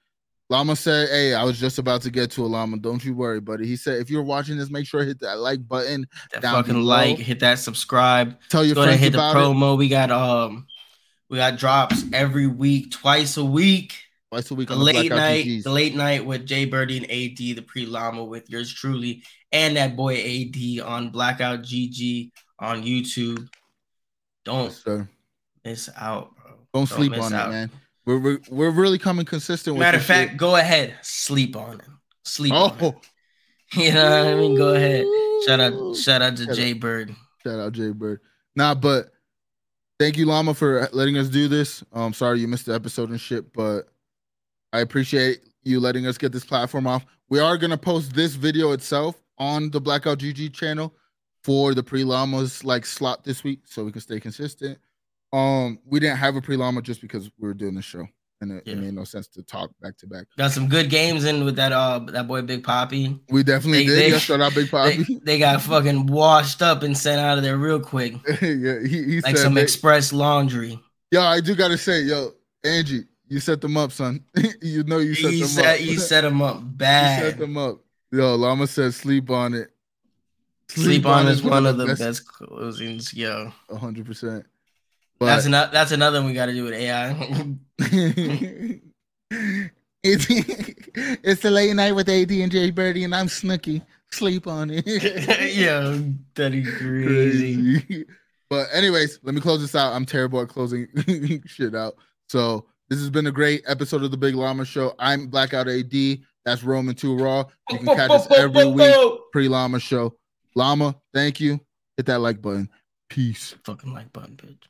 Llama said, "Hey, I was just about to get to a llama. Don't you worry, buddy." He said, "If you're watching this, make sure to hit that like button. That fucking below. like, hit that subscribe. Tell your Go ahead, friends hit the about it." promo. We got um, we got drops every week, twice a week. Twice a week The on late night, the late night with Jay Birdie and AD, the pre llama with yours truly, and that boy AD on Blackout GG on YouTube. Don't Yes, sir. miss out, bro. Don't sleep on out. it, man. We're, we're we're really coming consistent with Matter of fact, shit. go ahead, sleep on it. Sleep on it. Oh, (laughs) You know what I mean? Go ahead. Shout out, shout out to Shout Jay Bird. Shout out Jay Bird. Nah, but thank you, Llama, for letting us do this. Um, sorry you missed the episode and shit, but I appreciate you letting us get this platform off. We are gonna post this video itself on the Blackout GG channel for the pre llamas like slot this week, so we can stay consistent. Um, we didn't have a pre llama just because we were doing the show, and it, Yeah. it made no sense to talk back to back. Got some good games in with that uh that boy Big Poppy. We definitely They- did. they- yeah, shout out Big (laughs) Poppy. they got fucking washed up and sent out of there real quick. (laughs) yeah, he, he Like some they- express laundry. Yo, I do gotta say, yo, Angie, you set them up, son. (laughs) you know you set You them set up. you set them up You bad. set them up. Yo, Llama said sleep on it. Sleep on is one of the best closings, yo. hundred percent. That's another. That's another one we got to do with AI. it's it's the late night with AD and Jay Birdie, and I'm Snooky. Sleep on it. (laughs) yo, that is crazy. Crazy. But anyways, let me close this out. I'm terrible at closing (laughs) shit out. So this has been a great episode of the Big Llama Show. I'm Blackout AD. That's Roman 2 Raw. You can catch us every week pre Llama Show. Llama, thank you. Hit that like button. Peace. Fucking like button, bitch.